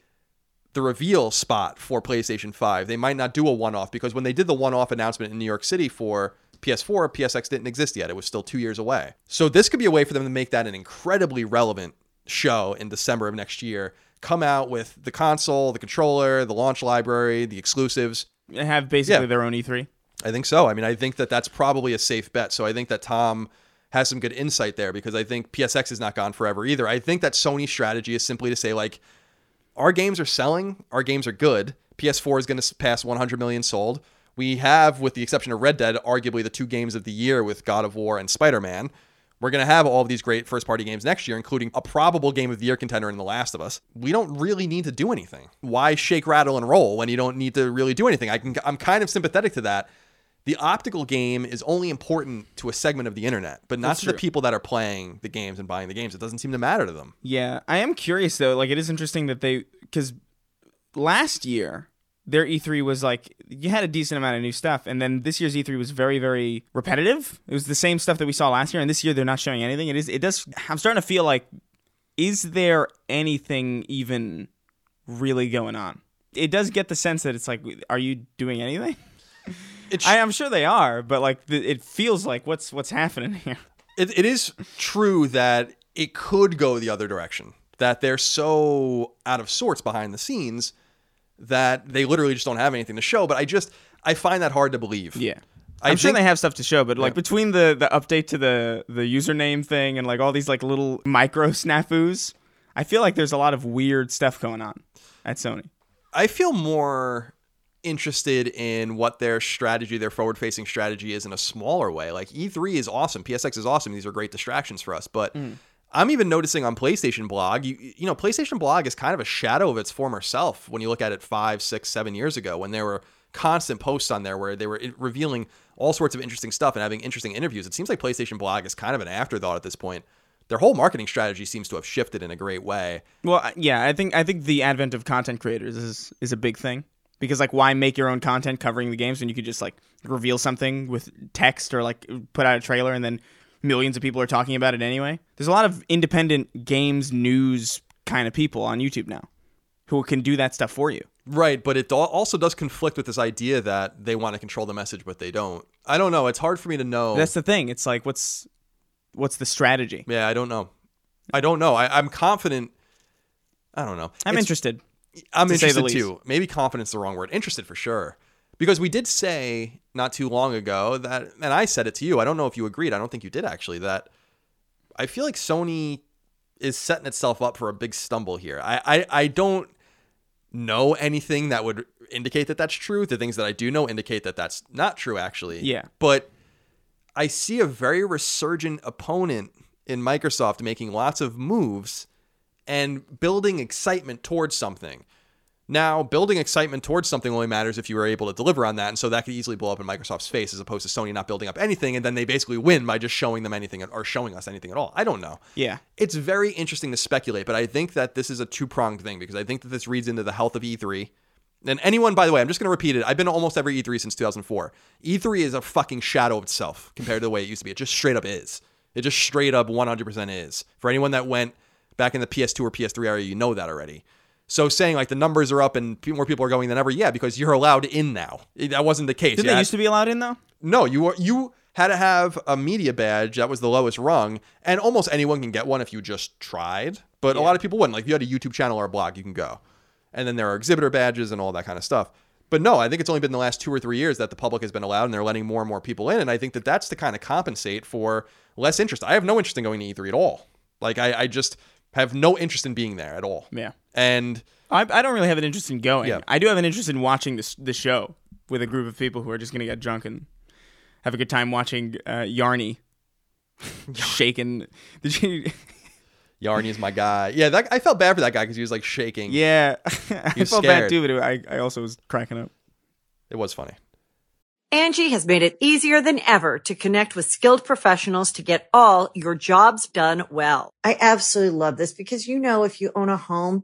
the reveal spot for PlayStation 5. They might not do a one off because when they did the one off announcement in New York City for PS4, PSX didn't exist yet. It was still two years away. So this could be a way for them to make that an incredibly relevant show in December of next year. Come out with the console, the controller, the launch library, the exclusives. They have basically Yeah. their own E E3. I think so. I mean, I think that that's probably a safe bet. So I think that Tom has some good insight there because I think PSX is not gone forever either. I think that Sony's strategy is simply to say like our games are selling, our games are good. PS4 is going to pass 100 million sold. We have, with the exception of Red Dead, arguably the two games of the year with God of War and Spider Man. We're going to have all of these great first party games next year, including a probable game of the year contender in The Last of Us. We don't really need to do anything. Why shake, rattle, and roll when you don't need to really do anything? I can, I'm kind of sympathetic to that. The optical game is only important to a segment of the internet, but not That's to the people that are playing the games and buying the games. It doesn't seem to matter to them. Yeah, I am curious though. Like, it is interesting that they because last year their E3 was like you had a decent amount of new stuff, and then this year's E3 was very, very repetitive. It was the same stuff that we saw last year, and this year they're not showing anything. It is. It does. I'm starting to feel like, is there anything even really going on? It does get the sense that it's like, are you doing anything? It's, I, I'm sure they are, but like the, it feels like what's what's happening here. it, it is true that it could go the other direction. That they're so out of sorts behind the scenes that they literally just don't have anything to show. But I just I find that hard to believe. Yeah. I I'm sure think- they have stuff to show, but like Yeah. between the the update to the the username thing and like all these like little micro snafus, I feel like there's a lot of weird stuff going on at Sony. I feel more interested in what their strategy, their forward facing strategy is in a smaller way. Like E3 is awesome, PSX is awesome. These are great distractions for us. But mm. I'm even noticing on PlayStation Blog, you, you know, PlayStation Blog is kind of a shadow of its former self when you look at it five, six, seven years ago when there were constant posts on there where they were revealing all sorts of interesting stuff and having interesting interviews. It seems like PlayStation Blog is kind of an afterthought at this point. Their whole marketing strategy seems to have shifted in a great way. Well, yeah, I think I think the advent of content creators is is a big thing because like why make your own content covering the games when you could just like reveal something with text or like put out a trailer and then millions of people are talking about it anyway. There's a lot of independent games news kind of people on YouTube now who can do that stuff for you. Right, but it also does conflict with this idea that they want to control the message, but they don't. I don't know. It's hard for me to know. That's the thing. It's like what's what's the strategy? yeah, I don't know. I don't know. I, I'm confident. I don't know. I'm It's- interested. I'm to say the interested too. Maybe confidence is the wrong word. Interested for sure. Because we did say not too long ago that, and I said it to you. I don't know if you agreed. I don't think you did actually. That I feel like Sony is setting itself up for a big stumble here. I, I, I don't know anything that would indicate that that's true. The things that I do know indicate that that's not true, actually. Yeah. But I see a very resurgent opponent in Microsoft making lots of moves and building excitement towards something. Now, building excitement towards something only matters if you are able to deliver on that, and so that could easily blow up in Microsoft's face as opposed to Sony not building up anything, and then they basically win by just showing them anything or showing us anything at all. I don't know. Yeah. It's very interesting to speculate, but I think that this is a two pronged thing because I think that this reads into the health of E3. And anyone, by the way, I'm just going to repeat it. I've been to almost every E3 since 2004. E3 is a fucking shadow of itself compared to the way it used to be. It just straight up is. It just straight up 100% is. For anyone that went back in the PS2 or PS3 era, you know that already. So saying like the numbers are up and more people are going than ever, yeah, because you're allowed in now. Eh, that wasn't the case. Did they used to be allowed in though? no, you were you had to have a media badge that was the lowest rung, and almost anyone can get one if you just tried. But a lot of people wouldn't. Like if you had a YouTube channel or a blog, you can go. And then there are exhibitor badges and all that kind of stuff. But no, I think it's only been the last two or three years that the public has been allowed, and they're letting more and more people in. And I think that that's to kind of compensate for less interest. I have no interest in going to E3 at all. Like I, I just have no interest in being there at all. Yeah. And I, I don't really have an interest in going. Yeah. I do have an interest in watching this the show with a group of people who are just going to get drunk and have a good time watching uh, Yarny shaking. Did you? Yarny is my guy. Yeah, that, I felt bad for that guy because he was like shaking. Yeah, I was felt bad scared. too, but I I also was cracking up. It was funny. Angi has made it easier than ever to connect with skilled professionals to get all your jobs done well. I absolutely love this because, you know, if you own a home,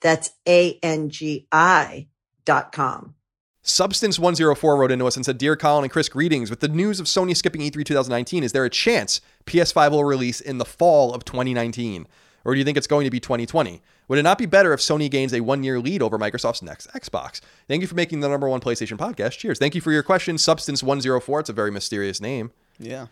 That's A-N-G-I dot com. Substance 104 wrote into us and said, Dear Colin and Chris, greetings. With the news of Sony skipping E3 2019, is there a chance PS5 will release in the fall of 2019? Or do you think it's going to be 2020? Would it not be better if Sony gains a one year lead over Microsoft's next Xbox? Thank you for making the number one PlayStation podcast. Cheers. Thank you for your question, Substance 104. It's a very mysterious name. Yeah.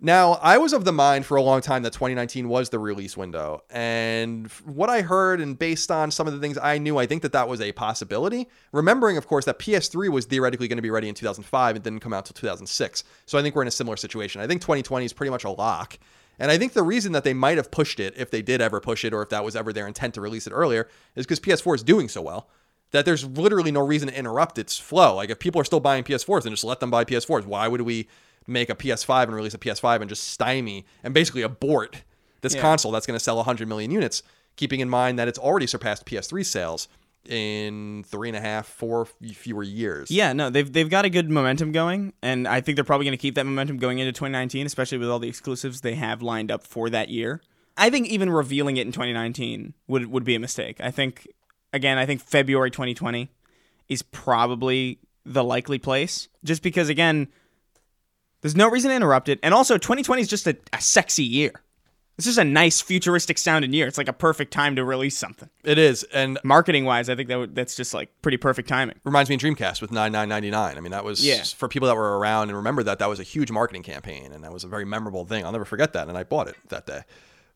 Now, I was of the mind for a long time that 2019 was the release window. And what I heard and based on some of the things I knew, I think that that was a possibility. Remembering, of course, that PS3 was theoretically going to be ready in 2005 and didn't come out until 2006. So I think we're in a similar situation. I think 2020 is pretty much a lock. And I think the reason that they might have pushed it, if they did ever push it, or if that was ever their intent to release it earlier, is because PS4 is doing so well that there's literally no reason to interrupt its flow. Like if people are still buying PS4s, then just let them buy PS4s. Why would we make a PS5 and release a PS5 and just stymie and basically abort this Yeah. console that's going to sell 100 million units, keeping in mind that it's already surpassed PS3 sales in three and a half, four fewer years. Yeah, no, they've they've got a good momentum going, and I think they're probably going to keep that momentum going into 2019, especially with all the exclusives they have lined up for that year. I think even revealing it in 2019 would would be a mistake. I think again, I think February 2020 is probably the likely place, just because again, there's no reason to interrupt it, and also 2020 is just a, a sexy year. This is a nice futuristic sounding year. It's like a perfect time to release something. It is. And Marketing wise, I think that would, that's just like pretty perfect timing. reminds me of Dreamcast with 9999. I mean, that was Yeah. for people that were around and remember that that was a huge marketing campaign and that was a very memorable thing. I'll never forget that and I bought it that day.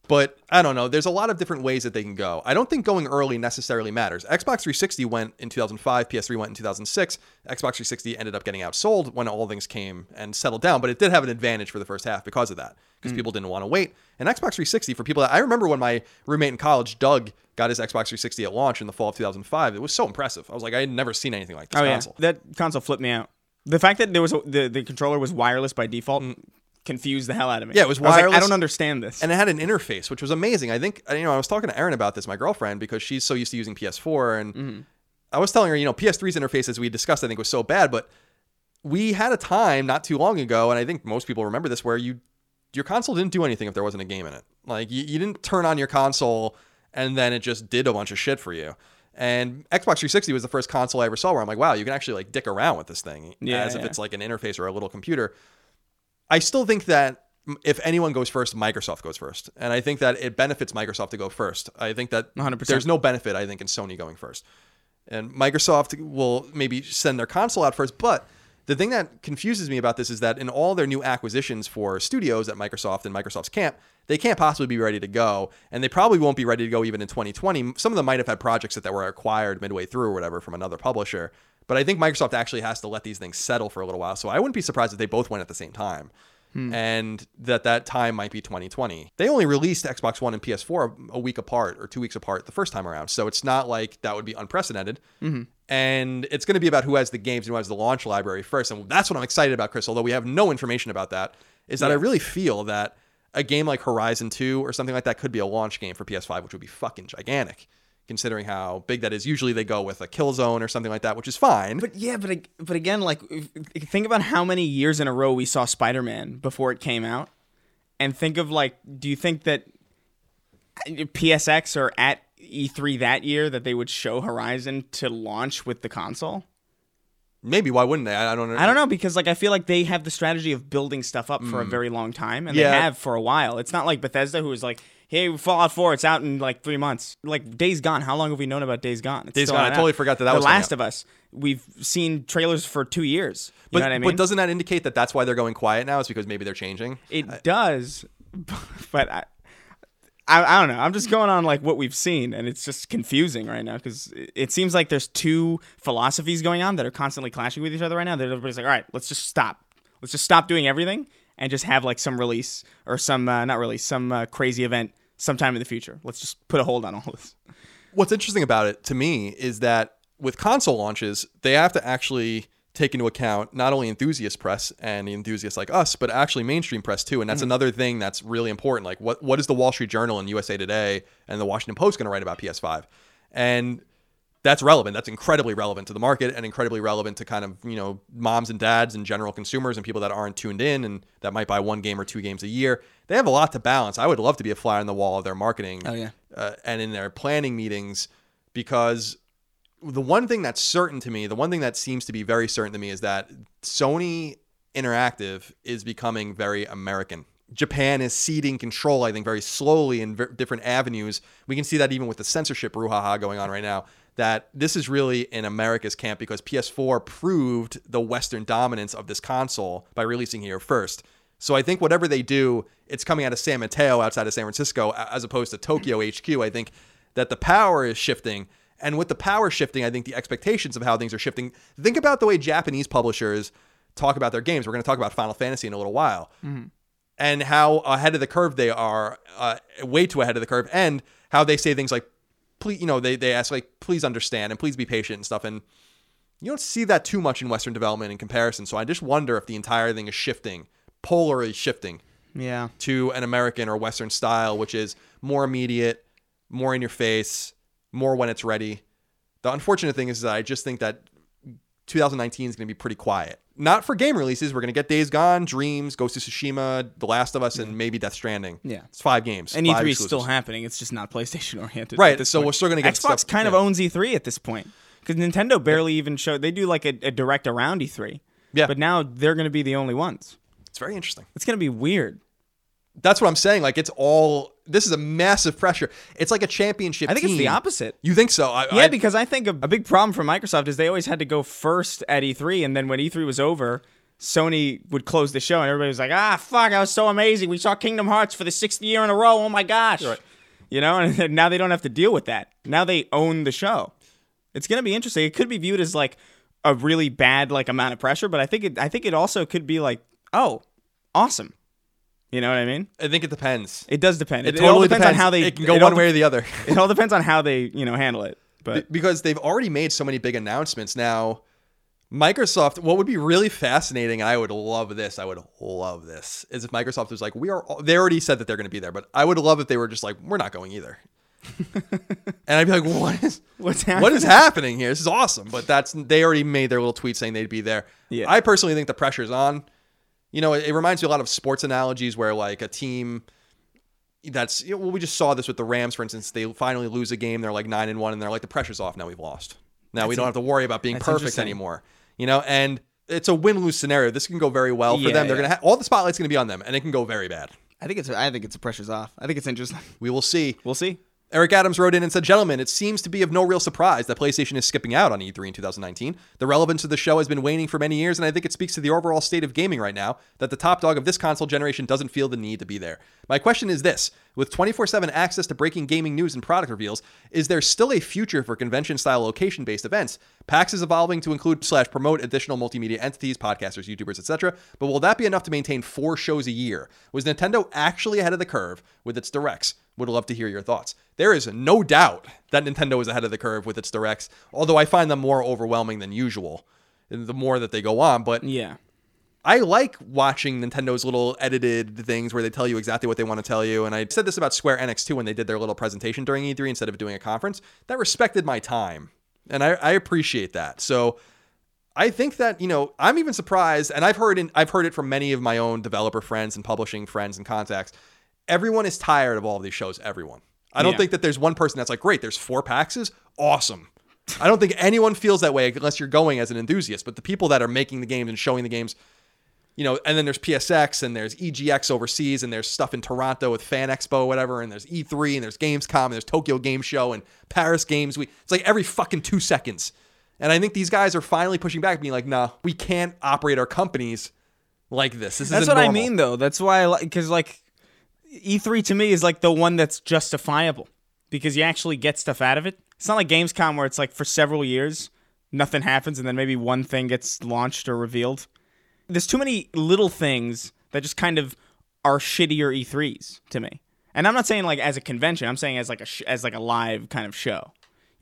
But I don't know, there's a lot of different ways that they can go. I don't think going early necessarily matters. Xbox 360 went in 2005, PS3 went in 2006. Xbox 360 ended up getting outsold when all things came and settled down, but it did have an advantage for the first half because of that. Because hmm. people didn't want to wait. And Xbox 360 for people that I remember when my roommate in college, Doug, got his Xbox 360 at launch in the fall of 2005. It was so impressive. I was like, I had never seen anything like this Oh console. yeah, that console flipped me out. The fact that there was a, the the controller was wireless by default hmm. Confused the hell out of me. Yeah, it was I like, I don't understand this. and it had an interface which was amazing. I think you know I was talking to Erin about this, my girlfriend, because she's so used to using PS4, and Mm-hmm. I was telling her, you know, PS3's interface as we discussed, I think was so bad, but we had a time not too long ago, and I think most people remember this, where you your console didn't do anything if there wasn't a game in it. Like you, you didn't turn on your console and then it just did a bunch of shit for you. And Xbox 360 was the first console I ever saw where I'm like, wow, you can actually like dick around with this thing Yeah, as if it's like an interface or a little computer. I still think that if anyone goes first, Microsoft goes first. And I think that it benefits Microsoft to go first. I think that 100%. there's no benefit, I think, in Sony going first. And Microsoft will maybe send their console out first. But the thing that confuses me about this is that in all their new acquisitions for studios at Microsoft and Microsoft's camp, they can't possibly be ready to go. And they probably won't be ready to go even in 2020. Some of them might have had projects that, that were acquired midway through or whatever from another publisher. But I think Microsoft actually has to let these things settle for a little while. So I wouldn't be surprised if they both went at the same time hmm. and that that time might be 2020. They only released Xbox One and PS4 a week apart or two weeks apart the first time around, so it's not like that would be unprecedented. Mm-hmm. And it's going to be about who has the games and who has the launch library first, and that's what I'm excited about, Chris. Although we have no information about that, is that I really feel that a game like Horizon 2 or something like that could be a launch game for PS5, which would be fucking gigantic. Considering how big that is, usually they go with a Killzone or something like that, which is fine. but yeah, but but again, like think about how many years in a row we saw Spider Man before it came out, and think of like, do you think that PSX or at E3 that year that they would show Horizon to launch with the console? Maybe why wouldn't they? I I don't know. I don't know because like I feel like they have the strategy of building stuff up for a very long time, and Mm. Yeah. they have for a while. It's not like Bethesda who is like, "Hey, Fallout 4, it's out in like three months." Like Days Gone, how long have we known about Days Gone? It's Days Gone, I totally out. forgot that that the was Last of Us. We've seen trailers for two years. You But, know what I mean? but doesn't that indicate that that's why they're going quiet now? Is because maybe they're changing? it does, but I, I, I don't know. I'm just going on like what we've seen, and it's just confusing right now because it, it seems like there's two philosophies going on that are constantly clashing with each other right now. That everybody's like, all right, let's just stop. Let's just stop doing everything and just have like some release or some uh, not release, some uh, crazy event sometime in the future. Let's just put a hold on all this. What's interesting about it to me is that with console launches, they have to actually take into account not only enthusiast press and the enthusiasts like us, but actually mainstream press too. And that's mm-hmm. another thing that's really important. Like what what is the Wall Street Journal and USA Today and the Washington Post going to write about PS5? And that's relevant. That's incredibly relevant to the market and incredibly relevant to kind of, you know, moms and dads and general consumers and people that aren't tuned in and that might buy one game or two games a year. They have a lot to balance. I would love to be a fly on the wall of their marketing Oh, yeah. uh, and in their planning meetings because the one thing that's certain to me, the one thing that seems to be very certain to me is that Sony Interactive is becoming very American. Japan is ceding control, I think, very slowly in ver- different avenues. We can see that even with the censorship brouhaha going on right now. That this is really in America's camp because PS4 proved the Western dominance of this console by releasing here first. So I think whatever they do, it's coming out of San Mateo outside of San Francisco as opposed to Tokyo HQ. I think that the power is shifting. And with the power shifting, I think the expectations of how things are shifting. Think about the way Japanese publishers talk about their games. We're going to talk about Final Fantasy in a little while. And how ahead of the curve they are, uh, way too ahead of the curve, and how they say things like, please, you know, they, they ask, like, please understand and please be patient and stuff. And you don't see that too much in Western development in comparison. So I just wonder if the entire thing is shifting, polarly shifting Yeah. to an American or Western style, which is more immediate, more in your face, more when it's ready. The unfortunate thing is that I just think that 2019 is going to be pretty quiet. Not for game releases. We're going to get Days Gone, Dreams, Ghost of Tsushima, The Last of Us, and maybe Death Stranding. Yeah. It's five games. And E3 is still happening. It's just not PlayStation oriented. Right, so point. we're still gonna get Xbox stuff- kind of owns E3 at this point because Nintendo barely even showed. They do like a, a direct around E3. Yeah. But now they're going to be the only ones. It's very interesting. It's going to be weird. That's what I'm saying. Like, it's all, this is a massive pressure. It's like a championship I think it's the opposite. You think so? I, Yeah, I- because I think a, a big problem for Microsoft is they always had to go first at E3, and then when E3 was over, Sony would close the show, and everybody was like, "Ah, fuck, that was so amazing. We saw Kingdom Hearts for the sixth year in a row. Oh my gosh!" Right. You know, and now they don't have to deal with that. Now they own the show. It's gonna be interesting. It could be viewed as like a really bad like amount of pressure, but I think it. I think it also could be like, oh, awesome. You know what I mean? I think it depends. It does depend. It, all totally depends, on how they. It can go it one way or the other. It all depends on how they you know handle it. But because they've already made so many big announcements now. Microsoft, what would be really fascinating, and I would love this, I would love this, is if Microsoft was like, we are, they already said that they're going to be there, but I would love if they were just like, we're not going either. and I'd be like, what is, What's what is happening here? This is awesome. But that's, they already made their little tweet saying they'd be there. Yeah. I personally think the pressure's on. You know, it, it reminds me a lot of sports analogies where like a team that's, you know, well, we just saw this with the Rams, for instance. They finally lose a game. They're like nine and one, and they're like, the pressure's off. Now we've lost. Now we don't have to worry about being that's perfect anymore. You know, and it's a win lose scenario. This can go very well for Yeah, them. They're yeah. gonna have all the spotlight's gonna be on them, and it can go very bad. I think it's. I think it's the pressure's off. I think it's interesting. We will see. we'll see. Eric Adams wrote in and said, Gentlemen, it seems to be of no real surprise that PlayStation is skipping out on E3 in 2019. The relevance of the show has been waning for many years, and I think it speaks to the overall state of gaming right now that the top dog of this console generation doesn't feel the need to be there. My question is this With 24 7 access to breaking gaming news and product reveals, is there still a future for convention style location based events? PAX is evolving to include slash promote additional multimedia entities, podcasters, YouTubers, etc. But will that be enough to maintain four shows a year? Was Nintendo actually ahead of the curve with its directs? Would love to hear your thoughts. There is no doubt that Nintendo is ahead of the curve with its directs, although I find them more overwhelming than usual the more that they go on. But Yeah. I like watching Nintendo's little edited things where they tell you exactly what they want to tell you. And I said this about Square Enix too when they did their little presentation during E3 instead of doing a conference. That respected my time. And I, I appreciate that. So I think that, you know, I'm even surprised, and I've heard in, I've heard it from many of my own developer friends and publishing friends and contacts. Everyone is tired of all of these shows. Everyone. I don't Yeah. think that there's one person that's like, great, there's four Paxes. Awesome. I don't think anyone feels that way unless you're going as an enthusiast. But the people that are making the games and showing the games, you know, and then there's PSX and there's EGX overseas and there's stuff in Toronto with Fan Expo, whatever, and there's E3 and there's Gamescom and there's Tokyo Game Show and Paris Games Week. It's like every fucking two seconds. And I think these guys are finally pushing back, being like, nah, we can't operate our companies like this. This That's isn't what I mean, though. That's why I like because like E3 to me is like the one that's justifiable because you actually get stuff out of it. It's not like Gamescom where it's like for several years nothing happens and then maybe one thing gets launched or revealed. There's too many little things that just kind of are shittier E3s to me. And I'm not saying like as a convention. I'm saying as like a sh- as like a live kind of show.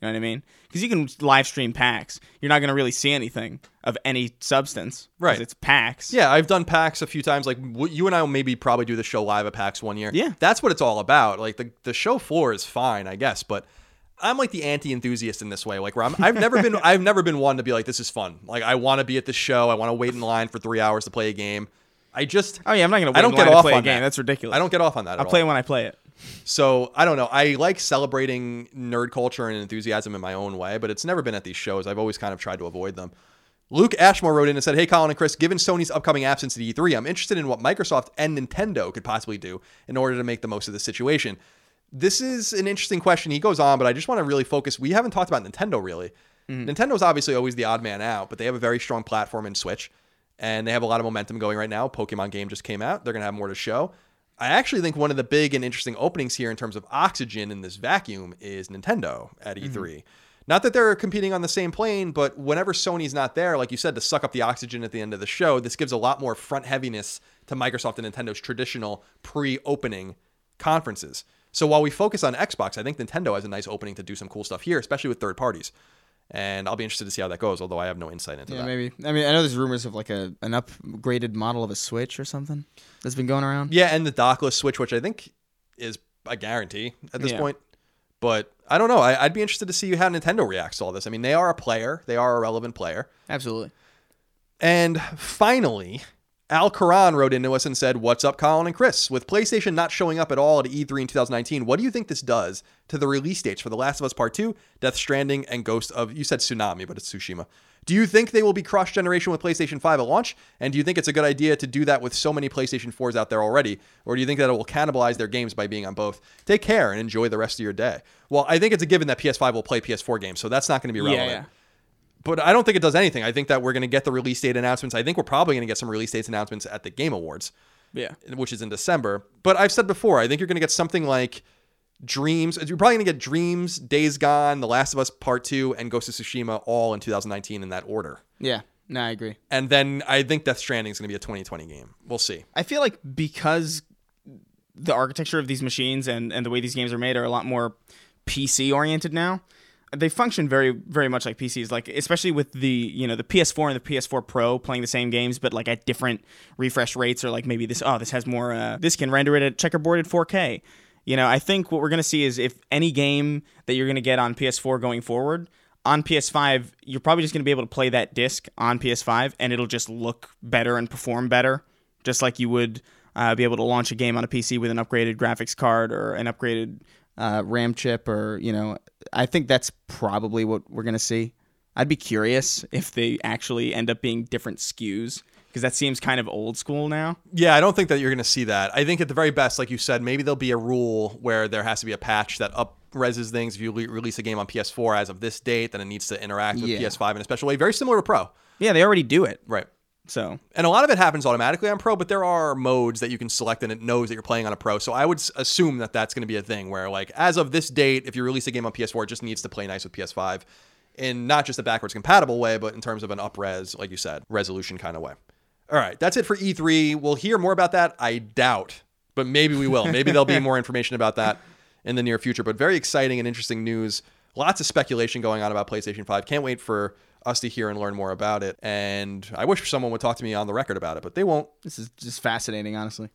You know what I mean? Because you can live stream PAX. You're not going to really see anything of any substance. Right. It's PAX. Yeah, I've done PAX a few times. Like w- you and I will maybe probably do the show live at PAX one year. Yeah. that's what it's all about. Like the the show floor is fine, I guess, but I'm like the anti-enthusiast in this way. Like where I'm, I've never been, I've never been one to be like, this is fun. Like I want to be at the show. I want to wait in line for three hours to play a game. I just, Oh yeah, I'm not going to. I don't get off play a on game. that. That's ridiculous. I don't get off on that. I'll play when I play it. So I don't know. I like celebrating nerd culture and enthusiasm in my own way, but it's never been at these shows. I've always kind of tried to avoid them. Luke Ashmore wrote in and said, Hey, Colin and Chris, given Sony's upcoming absence at E3, I'm interested in what Microsoft and Nintendo could possibly do in order to make the most of the situation. This is an interesting question. He goes on, but I just want to really focus. We haven't talked about Nintendo really. Mm-hmm. Nintendo's obviously always the odd man out, but they have a very strong platform in Switch, and they have a lot of momentum going right now. Pokemon game just came out. They're going to have more to show. I actually think one of the big and interesting openings here in terms of oxygen in this vacuum is Nintendo at E3. Mm-hmm. Not that they're competing on the same plane, but whenever Sony's not there, like you said, to suck up the oxygen at the end of the show, this gives a lot more front heaviness to Microsoft and Nintendo's traditional pre opening conferences. So while we focus on Xbox, I think Nintendo has a nice opening to do some cool stuff here, especially with third parties. And I'll be interested to see how that goes, although I have no insight into Yeah, that. maybe. I mean, I know there's rumors of like a an upgraded model of a Switch or something that's been going around. Yeah, and the dockless Switch, which I think is a guarantee at this Yeah. point. But I don't know. I, I'd be interested to see how Nintendo reacts to all this. I mean, they are a player, they are a relevant player. Absolutely. And finally, Al Karan wrote into us and said, What's up, Colin and Chris? With PlayStation not showing up at all at E3 in 2019, what do you think this does to the release dates for The Last of Us Part 2, Death Stranding, and Ghost of, you said Tsunami, but it's Tsushima. Do you think they will be cross generation with PlayStation 5 at launch? And do you think it's a good idea to do that with so many PlayStation 4s out there already? Or do you think that it will cannibalize their games by being on both? Take care and enjoy the rest of your day. Well, I think it's a given that PS5 will play PS4 games, so that's not going to be relevant Yeah, yeah. But I don't think it does anything. I think that we're going to get the release date announcements. I think we're probably going to get some release dates announcements at the Game Awards, Yeah. which is in December. But I've said before, I think you're going to get something like Dreams. You're probably going to get Dreams, Days Gone, The Last of Us Part 2, and Ghost of Tsushima all in 2019 in that order. Yeah. No, I agree. And then I think Death Stranding is going to be a 2020 game. We'll see. I feel like because the architecture of these machines and, and the way these games are made are a lot more PC oriented now. They function very very much like PCs, like especially with the you know the PS4 and the PS4 Pro playing the same games, but like at different refresh rates, or like maybe this oh this has more uh, this can render it at checkerboarded 4K. You know, I think what we're gonna see is if any game that you're gonna get on PS4 going forward on PS5, you're probably just gonna be able to play that disc on PS5, and it'll just look better and perform better just like you would uh, be able to launch a game on a PC with an upgraded graphics card or an upgraded. Uh, RAM chip, or you know, I think that's probably what we're gonna see. I'd be curious if they actually end up being different SKUs because that seems kind of old school now. Yeah, I don't think that you're going to see that. I think at the very best, like you said, maybe there'll be a rule where there has to be a patch that up reses things. If you le- release a game on PS4 as of this date, then it needs to interact with Yeah. PS5 in a special way, very similar to Pro. Yeah, they already do it. Right. So And a lot of it happens automatically on Pro, but there are modes that you can select and it knows that you're playing on a Pro. So I would assume that that's going to be a thing where, like, as of this date, if you release a game on PS4, it just needs to play nice with PS5 in not just a backwards compatible way, but in terms of an upres, like you said, resolution kind of way. All right, that's it for E3. We'll hear more about that. I doubt, but maybe we will. Maybe there'll be more information about that in the near future. But very exciting and interesting news. Lots of speculation going on about PlayStation 5. Can't wait for us to hear and learn more about it. And I wish someone would talk to me on the record about it, but they won't. This is just fascinating, honestly.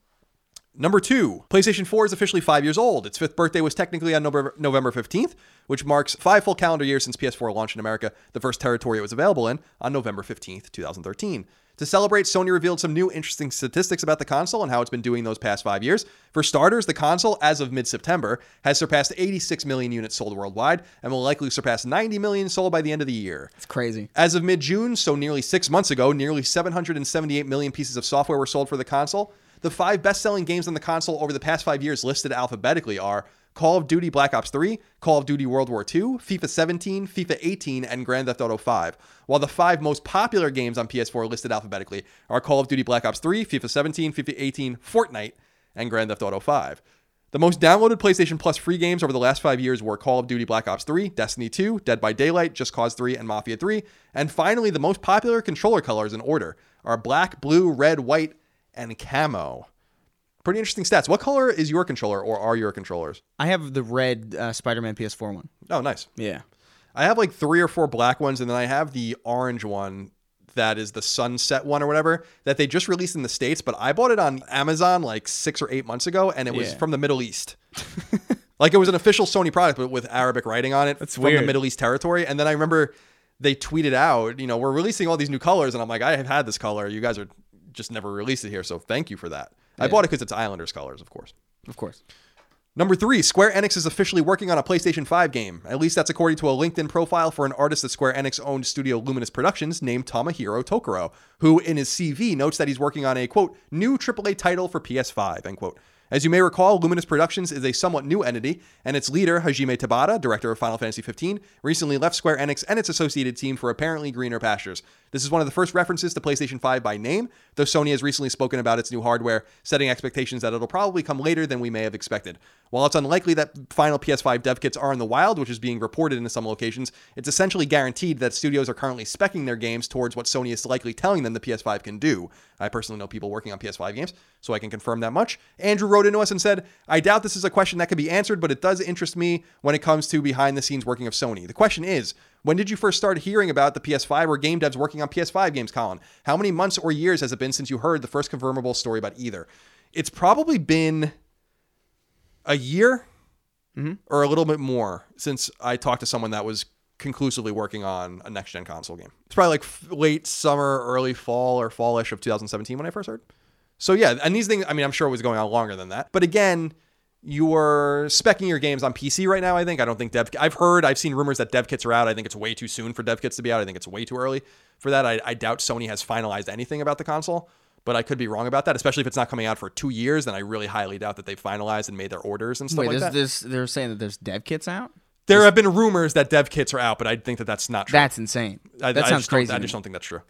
Number two, PlayStation 4 is officially five years old. Its fifth birthday was technically on November, November 15th, which marks five full calendar years since PS4 launched in America, the first territory it was available in, on November 15th, 2013. To celebrate, Sony revealed some new interesting statistics about the console and how it's been doing those past five years. For starters, the console, as of mid September, has surpassed 86 million units sold worldwide and will likely surpass 90 million sold by the end of the year. It's crazy. As of mid June, so nearly six months ago, nearly 778 million pieces of software were sold for the console. The five best selling games on the console over the past five years listed alphabetically are Call of Duty Black Ops 3, Call of Duty World War II, FIFA 17, FIFA 18, and Grand Theft Auto 5. While the five most popular games on PS4 listed alphabetically are Call of Duty Black Ops 3, FIFA 17, FIFA 18, Fortnite, and Grand Theft Auto 5. The most downloaded PlayStation Plus free games over the last five years were Call of Duty Black Ops 3, Destiny 2, Dead by Daylight, Just Cause 3, and Mafia 3. And finally, the most popular controller colors in order are black, blue, red, white, and camo. Pretty interesting stats. What color is your controller or are your controllers? I have the red uh, Spider-Man PS4 one. Oh, nice. Yeah. I have like three or four black ones, and then I have the orange one that is the sunset one or whatever that they just released in the States, but I bought it on Amazon like six or eight months ago, and it was Yeah. from the Middle East. like it was an official Sony product, but with Arabic writing on it That's from the weird. Middle East territory. And then I remember they tweeted out, you know, we're releasing all these new colors, and I'm like, I have had this color. You guys are just never released it here, so thank you for that. I bought it because it's Islanders colors, of course. Of course. Number three, Square Enix is officially working on a PlayStation 5 game. At least that's according to a LinkedIn profile for an artist at Square Enix owned studio Luminous Productions named Tomohiro Tokoro, who in his CV notes that he's working on a quote, new AAA title for PS5, end quote. As you may recall, Luminous Productions is a somewhat new entity, and its leader, Hajime Tabata, director of Final Fantasy XV, recently left Square Enix and its associated team for apparently greener pastures. This is one of the first references to PlayStation 5 by name, though Sony has recently spoken about its new hardware, setting expectations that it'll probably come later than we may have expected. While it's unlikely that final PS5 dev kits are in the wild, which is being reported in some locations, it's essentially guaranteed that studios are currently specking their games towards what Sony is likely telling them the PS5 can do. I personally know people working on PS5 games, so I can confirm that much. Andrew wrote into us and said, I doubt this is a question that can be answered, but it does interest me when it comes to behind the scenes working of Sony. The question is, when did you first start hearing about the PS5 or game devs working on PS5 games, Colin? How many months or years has it been since you heard the first confirmable story about either? It's probably been a year mm-hmm. or a little bit more since I talked to someone that was conclusively working on a next gen console game. It's probably like f- late summer, early fall, or fallish of 2017 when I first heard. So yeah, and these things, I mean, I'm sure it was going on longer than that. But again, you're specking your games on PC right now. I think I don't think dev. I've heard, I've seen rumors that dev kits are out. I think it's way too soon for dev kits to be out. I think it's way too early for that. I, I doubt Sony has finalized anything about the console, but I could be wrong about that. Especially if it's not coming out for two years, then I really highly doubt that they've finalized and made their orders and stuff Wait, like that. this. They're saying that there's dev kits out. There have been rumors that dev kits are out, but I think that that's not true. That's insane. I, that I sounds crazy. I just don't think that's true.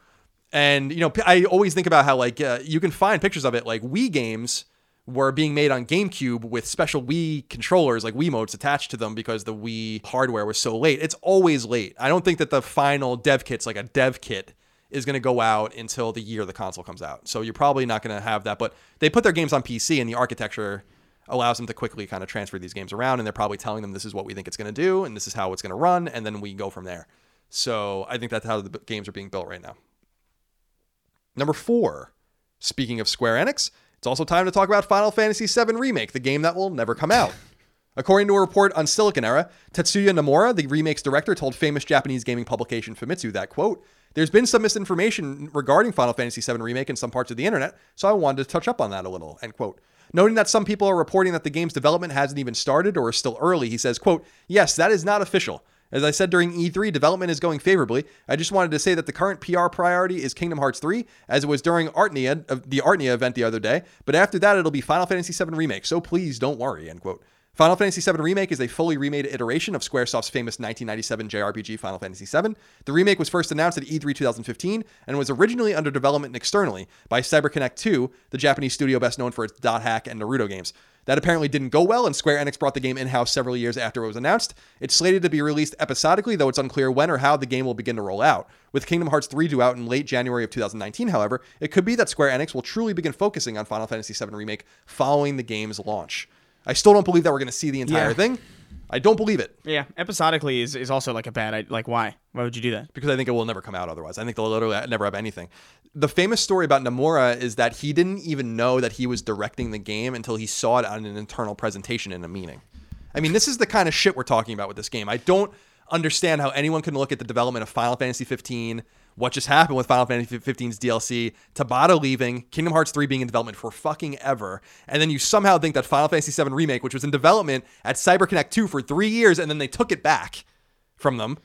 And you know, I always think about how like uh, you can find pictures of it. Like Wii games were being made on GameCube with special Wii controllers, like Wiimotes, attached to them because the Wii hardware was so late. It's always late. I don't think that the final dev kit's like a dev kit is going to go out until the year the console comes out. So you're probably not going to have that. But they put their games on PC, and the architecture allows them to quickly kind of transfer these games around. And they're probably telling them this is what we think it's going to do, and this is how it's going to run, and then we go from there. So I think that's how the games are being built right now. Number four, speaking of Square Enix, it's also time to talk about Final Fantasy VII Remake, the game that will never come out. According to a report on Siliconera, Tetsuya Nomura, the remake's director, told famous Japanese gaming publication Famitsu that, quote, there's been some misinformation regarding Final Fantasy VII Remake in some parts of the internet, so I wanted to touch up on that a little, end quote. Noting that some people are reporting that the game's development hasn't even started or is still early, he says, quote, yes, that is not official. As I said during E3, development is going favorably. I just wanted to say that the current PR priority is Kingdom Hearts 3, as it was during Artnia, uh, the Artnia event the other day. But after that, it'll be Final Fantasy VII Remake. So please don't worry. End quote. Final Fantasy VII Remake is a fully remade iteration of Squaresoft's famous 1997 JRPG Final Fantasy VII. The remake was first announced at E E3 2015 and was originally under development externally by CyberConnect 2, the Japanese studio best known for its Dot Hack and Naruto games. That apparently didn't go well, and Square Enix brought the game in house several years after it was announced. It's slated to be released episodically, though it's unclear when or how the game will begin to roll out. With Kingdom Hearts 3 due out in late January of 2019, however, it could be that Square Enix will truly begin focusing on Final Fantasy VII Remake following the game's launch. I still don't believe that we're going to see the entire Yeah. thing. I don't believe it Yeah, episodically is, is also like a bad. I- Like, why? Why would you do that? because I think it will never come out otherwise. I think they'll literally never have anything. The famous story about Nomura is that he didn't even know that he was directing the game until he saw it on an internal presentation in a meeting. I mean, this is the kind of shit we're talking about with this game. I don't understand how anyone can look at the development of Final Fantasy 15, what just happened with Final Fantasy 15's DLC, Tabata leaving, Kingdom Hearts 3 being in development for fucking ever, and then you somehow think that Final Fantasy 7 Remake, which was in development at CyberConnect 2 for three years, and then they took it back from them.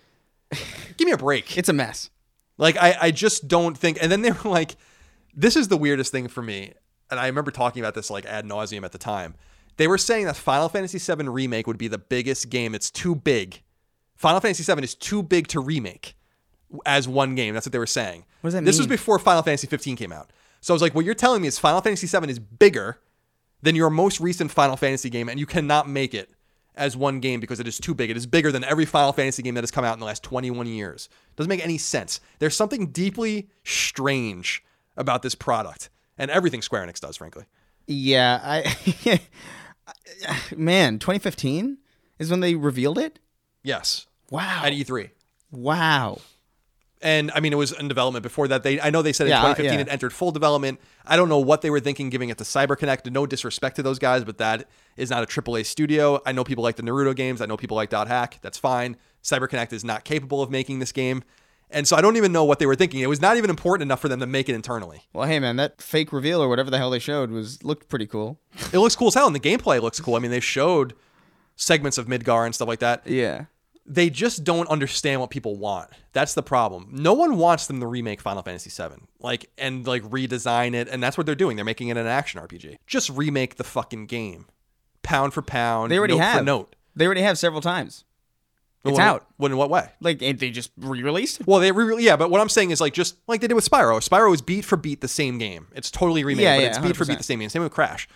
Give me a break. It's a mess. Like I, I just don't think. And then they were like, this is the weirdest thing for me. And I remember talking about this like ad nauseum at the time. They were saying that Final Fantasy VII remake would be the biggest game. It's too big. Final Fantasy VII is too big to remake as one game. That's what they were saying. What does that This was before Final Fantasy 15 came out. So I was like, what you're telling me is Final Fantasy VII is bigger than your most recent Final Fantasy game, and you cannot make it as one game because it is too big. It is bigger than every Final Fantasy game that has come out in the last 21 years. Doesn't make any sense. There's something deeply strange about this product and everything Square Enix does, frankly. Yeah, I man, 2015 is when they revealed it. Yes, Wow. at E3. wow. And I mean, it was in development before that. They, I know they said in Yeah, 2015 yeah. it entered full development. I don't know what they were thinking giving it to CyberConnect. No disrespect to those guys, but that is not a AAA studio. I know people like the Naruto games. I know people like Dot Hack. That's fine. CyberConnect is not capable of making this game. And so I don't even know what they were thinking. It was not even important enough for them to make it internally. Well, hey man, that fake reveal or whatever the hell they showed was looked pretty cool. It looks cool as hell, and the gameplay looks cool. I mean, they showed segments of Midgar and stuff like that. Yeah. They just don't understand what people want. That's the problem. No one wants them to remake Final Fantasy VII, like and like redesign it, and that's what they're doing. They're making it an action RPG. Just remake the fucking game, pound for pound. They already note For have. note. They already have several times. It's out. When in what way? Like they just re-released. Well, they re- yeah, but what I'm saying is like just like they did with Spyro. Spyro is beat for beat the same game. It's totally remade, Yeah, but yeah, it's beat for beat the same game. Same with Crash.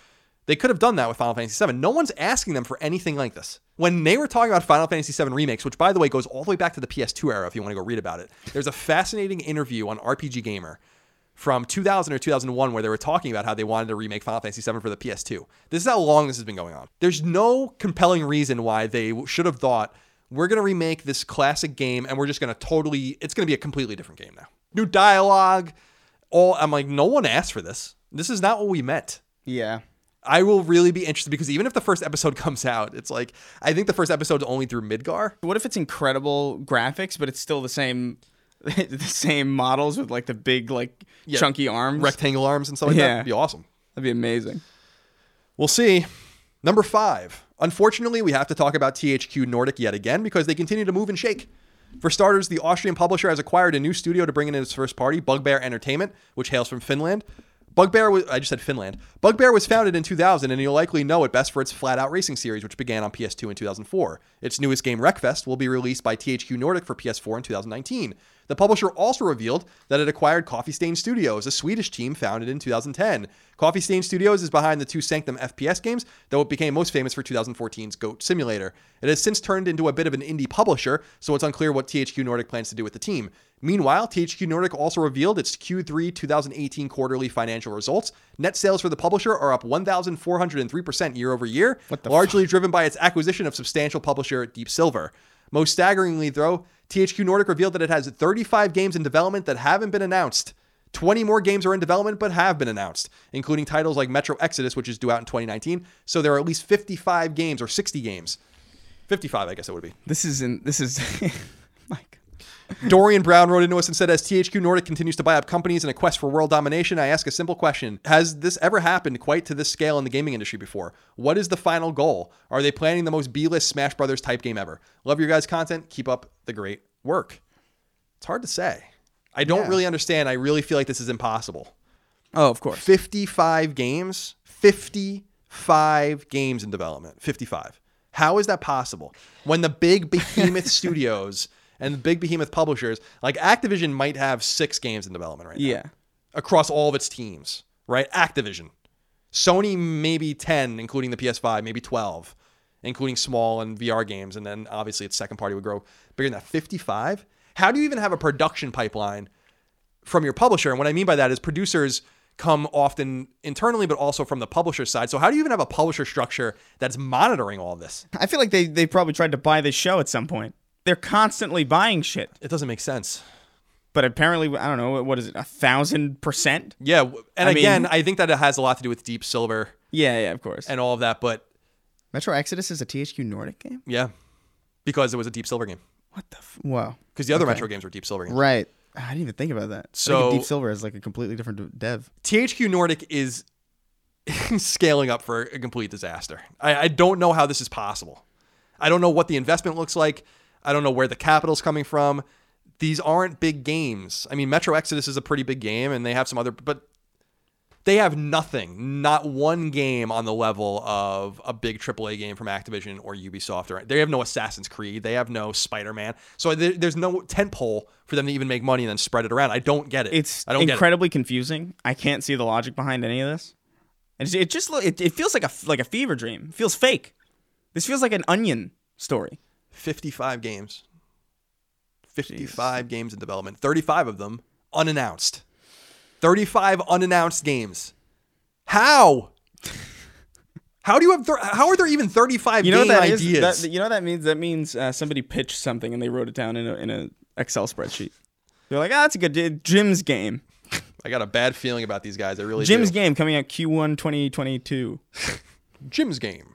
They could have done that with Final Fantasy VII. No one's asking them for anything like this. When they were talking about Final Fantasy VII remakes, which by the way goes all the way back to the PS2 era, if you want to go read about it, there's a fascinating interview on RPG Gamer from 2000 or 2001 where they were talking about how they wanted to remake Final Fantasy VII for the PS2. This is how long this has been going on. There's no compelling reason why they should have thought we're going to remake this classic game and we're just going to totally it's going to be a completely different game now. New dialogue, all I'm like no one asked for this. This is not what we meant. Yeah. I will really be interested because even if the first episode comes out, it's like I think the first episode's only through Midgar. What if it's incredible graphics, but it's still the same, the same models with like the big like Yeah. chunky arms? Rectangle arms and stuff like that. Yeah. It'd be awesome. That'd be amazing. We'll see. Number five. Unfortunately, we have to talk about THQ Nordic yet again because they continue to move and shake. For starters, the Austrian publisher has acquired a new studio to bring in its first party, Bugbear Entertainment, which hails from Finland. Bugbear was, I just said Finland. Bugbear was founded in 2000, and you'll likely know it best for its FlatOut racing series, which began on PS2 in 2004. Its newest game, Wreckfest, will be released by THQ Nordic for PS4 in 2019. The publisher also revealed that it acquired Coffee Stain Studios, a Swedish team founded in 2010. Coffee Stain Studios is behind the two Sanctum FPS games, though it became most famous for 2014's Goat Simulator. It has since turned into a bit of an indie publisher, so it's unclear what THQ Nordic plans to do with the team. Meanwhile, THQ Nordic also revealed its Q3 2018 quarterly financial results. Net sales for the publisher are up 1,403% year over year, largely driven by its acquisition of substantial publisher Deep Silver. Most staggeringly, though, THQ Nordic revealed that it has 35 games in development that haven't been announced. 20 more games are in development but have been announced, including titles like Metro Exodus, which is due out in 2019. So there are at least 55 games or 60 games. 55, I guess it would be. This is in. This is. Dorian Brown wrote into us and said, as THQ Nordic continues to buy up companies in a quest for world domination, I ask a simple question. Has this ever happened quite to this scale in the gaming industry before? What is the final goal? Are they planning the most B-list Smash Brothers type game ever? Love your guys' content. Keep up the great work. It's hard to say. I don't Yeah. really understand. I really feel like this is impossible. Oh, of course. 55 games, 55 games in development, 55. How is that possible? When the big behemoth studios and the big behemoth publishers, like Activision might have 6 games in development right now Yeah. across all of its teams, right? Activision. Sony maybe 10 including the PS5, maybe 12 including small and VR games and then obviously its second party would grow bigger than that 55. How do you even have a production pipeline from your publisher. And what I mean by that is producers come often internally, but also from the publisher side. So how do you even have a publisher structure that's monitoring all this? I feel like they they probably tried to buy this show at some point. They're constantly buying shit, It doesn't make sense. but apparently, I don't know what is it, a thousand percent? Yeah, and I mean- again, I think that it has a lot to do with Deep Silver Yeah, yeah, of course. and all of that. But Metro Exodus is a THQ Nordic game. yeah, because it was a Deep Silver game. What the? F- wow. Because the other Okay. Metro games were Deep Silver games. Right. I didn't even think about that. So- Deep Silver is like a completely different dev. THQ Nordic is scaling up for a complete disaster. I, I don't know how this is possible. I don't know what the investment looks like. I don't know where the capital's coming from. These aren't big games. I mean, Metro Exodus is a pretty big game, and they have some other, but they have nothing, not one game on the level of a big AAA game from Activision or Ubisoft. Or they have no Assassin's Creed. They have no Spider Man. So there, there's no tentpole for them to even make money and then spread it around. I don't get it. It's I don't get it. incredibly confusing. I can't see the logic behind any of this. And it just it, it feels like a like a fever dream. It feels fake. This feels like an onion story. 55 games. 55 games in development. 35 of them unannounced. 35 unannounced games. How? How do you have? Thir- how are there even 35 You know game that is? ideas? That, you know what that means? That means uh, somebody pitched something and they wrote it down in a in a Excel spreadsheet. They're like, ah, that's a good uh, Jim's game. I got a bad feeling about these guys. I really Jim's do. game coming out Q1 2022. Jim's game.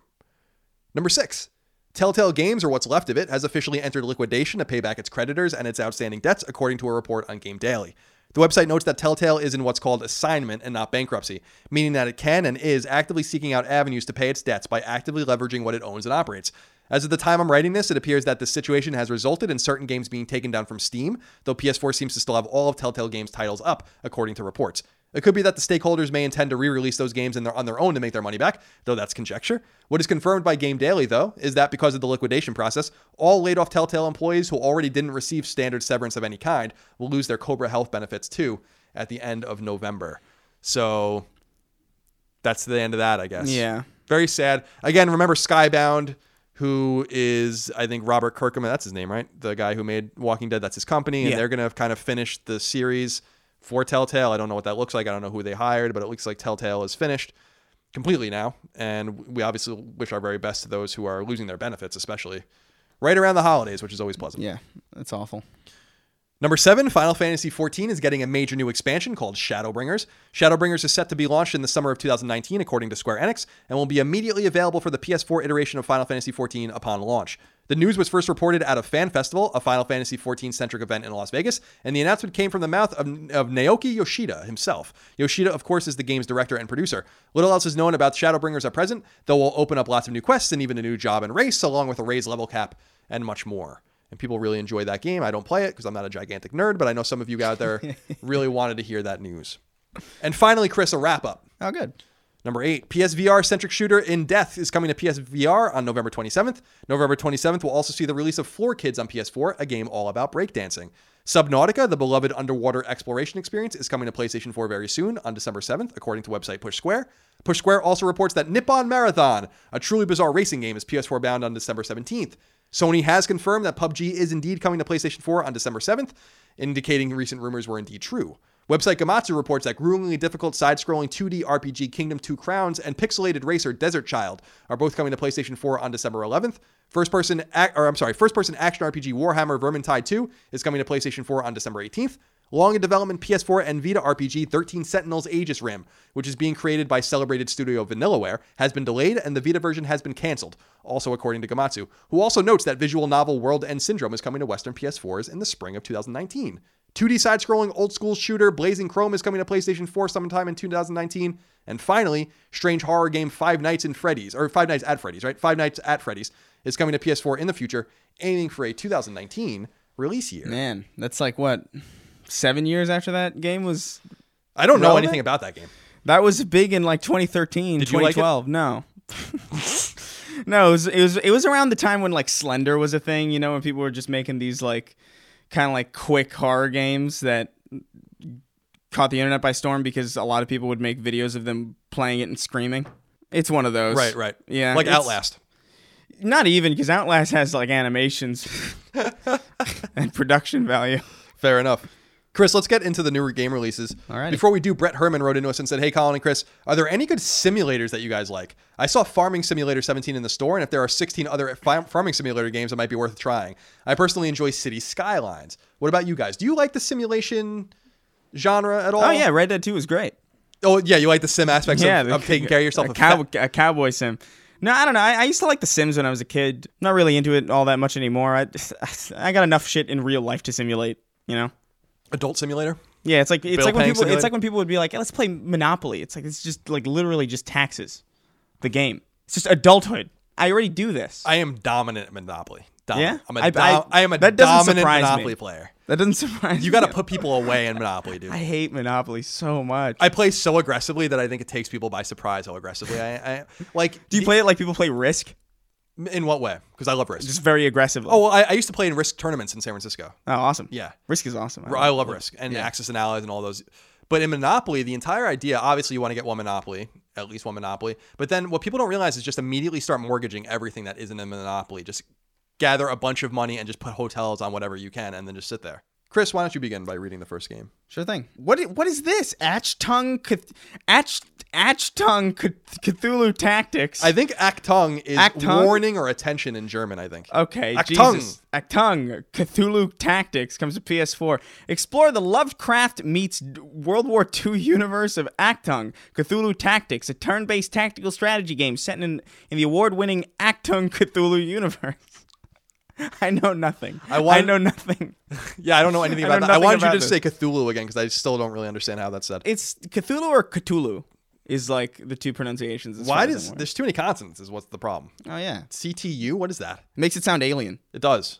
Number six. Telltale Games, or what's left of it, has officially entered liquidation to pay back its creditors and its outstanding debts, according to a report on Game Daily. The website notes that Telltale is in what's called assignment and not bankruptcy, meaning that it can and is actively seeking out avenues to pay its debts by actively leveraging what it owns and operates. As of the time I'm writing this, it appears that this situation has resulted in certain games being taken down from Steam, though PS4 seems to still have all of Telltale Games titles up, according to reports. It could be that the stakeholders may intend to re-release those games in their, on their own to make their money back, though that's conjecture. What is confirmed by Game Daily, though, is that because of the liquidation process, all laid-off Telltale employees who already didn't receive standard severance of any kind will lose their Cobra Health benefits too at the end of November. So that's the end of that, I guess. Yeah. Very sad. Again, remember Skybound, who is I think Robert Kirkman. That's his name, right? The guy who made Walking Dead. That's his company, and Yeah. they're gonna kind of finish the series for Telltale. I don't know what that looks like. I don't know who they hired, but it looks like Telltale is finished completely now. And we obviously wish our very best to those who are losing their benefits, especially right around the holidays, which is always pleasant. Yeah, that's awful. Number seven, Final Fantasy XIV is getting a major new expansion called Shadowbringers. Shadowbringers is set to be launched in the summer of 2019, according to Square Enix, and will be immediately available for the PS4 iteration of Final Fantasy XIV upon launch. The news was first reported at a Fan Festival, a Final Fantasy XIV centric event in Las Vegas, and the announcement came from the mouth of, of Naoki Yoshida himself. Yoshida, of course, is the game's director and producer. Little else is known about Shadowbringers at present, though we'll open up lots of new quests and even a new job and race, along with a raised level cap and much more and people really enjoy that game. I don't play it because I'm not a gigantic nerd, but I know some of you out there really wanted to hear that news. And finally, Chris, a wrap up. Oh, good. Number eight, PSVR centric shooter in Death is coming to PSVR on November 27th. November 27th will also see the release of Floor Kids on PS4, a game all about breakdancing. Subnautica, the beloved underwater exploration experience, is coming to PlayStation 4 very soon on December 7th, according to website Push Square. Push Square also reports that Nippon Marathon, a truly bizarre racing game, is PS4 bound on December 17th. Sony has confirmed that PUBG is indeed coming to PlayStation 4 on December 7th, indicating recent rumors were indeed true. Website Gematsu reports that gruelingly difficult side-scrolling 2D RPG Kingdom Two Crowns and pixelated racer Desert Child are both coming to PlayStation 4 on December 11th. First-person, ac- or I'm sorry, first-person action RPG Warhammer Vermintide 2 is coming to PlayStation 4 on December 18th. Long in development PS4 and Vita RPG 13 Sentinels Aegis Rim, which is being created by celebrated studio Vanillaware, has been delayed and the Vita version has been canceled, also according to Gematsu, who also notes that visual novel World End Syndrome is coming to Western PS4s in the spring of 2019. 2D side scrolling old school shooter Blazing Chrome is coming to PlayStation 4 sometime in 2019. And finally, strange horror game Five Nights in Freddy's, or Five Nights at Freddy's, right? Five Nights at Freddy's is coming to PS4 in the future, aiming for a 2019 release year. Man, that's like what seven years after that game was. I don't know anything about that game. That was big in like 2013, Did you like it? 2012. No. no, it was, it was it was around the time when like Slender was a thing, you know, when people were just making these like kind of like quick horror games that caught the internet by storm because a lot of people would make videos of them playing it and screaming. It's one of those. Right, right. Yeah. Like Outlast. Not even because Outlast has like animations and production value. Fair enough. Chris, let's get into the newer game releases. All right. Before we do, Brett Herman wrote into us and said, Hey, Colin and Chris, are there any good simulators that you guys like? I saw Farming Simulator 17 in the store, and if there are 16 other Farming Simulator games, it might be worth trying. I personally enjoy City Skylines. What about you guys? Do you like the simulation genre at all? Oh yeah, Red Dead 2 is great. Oh, yeah, you like the sim aspects yeah, of, the- of taking care of yourself. A, cow- a cowboy sim. No, I don't know. I, I used to like The Sims when I was a kid. Not really into it all that much anymore. I I got enough shit in real life to simulate. You know. Adult Simulator? Yeah, it's like it's Bill like when people simulator? it's like when people would be like, "Yeah, let's play Monopoly." It's like it's just like literally just taxes. The game. It's just adulthood. I already do this. I am dominant at Monopoly. Dominant. Yeah? I'm a I- dom- I- I am a that doesn't dominant surprise me. Monopoly player. that doesn't surprise You got to me. put people away in Monopoly, dude. I hate Monopoly so much. I play so aggressively that I think it takes people by surprise how aggressively I, I like. do you play it like people play Risk? In what way? Because I love Risk. Just very aggressively. oh, well, I, I used to play in Risk tournaments in San Francisco. Oh, awesome. Yeah. Risk is awesome. I love Risk and Axis and Allies and all those. But in Monopoly, the entire idea, obviously, you want to get one Monopoly, at least one Monopoly. But then what people don't realize is just immediately start mortgaging everything that isn't a Monopoly. Just gather a bunch of money and just put hotels on whatever you can, and then just sit there. Chris, why don't you begin by reading the first game? Sure thing. What What is this? Achtung Cth- Ach Achtung Cth- Cthulhu Tactics. I think Actung is Achtung? warning or attention in German. I think. Okay, Achtung. Jesus. Achtung, Cthulhu Tactics comes to PS4. Explore the Lovecraft meets World War II universe of Achtung, Cthulhu Tactics, a turn-based tactical strategy game set in, in the award-winning Achtung Cthulhu universe. I know nothing. I want- know nothing. Yeah, I don't know anything I know about that. I wanted you to this. say Cthulhu again because I still don't really understand how that's said. It's Cthulhu or Cthulhu is like the two pronunciations. Why does there's too many consonants? Is what's the problem? Oh yeah, CTU? What is that? It makes it sound alien. It does.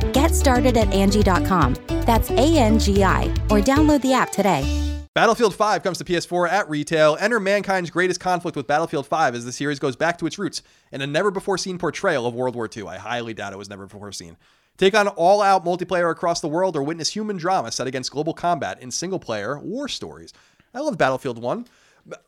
Get started at Angi.com. That's A N G I, or download the app today. Battlefield 5 comes to PS4 at retail. Enter mankind's greatest conflict with Battlefield 5 as the series goes back to its roots in a never before seen portrayal of World War II. I highly doubt it was never before seen. Take on all out multiplayer across the world or witness human drama set against global combat in single player war stories. I love Battlefield 1.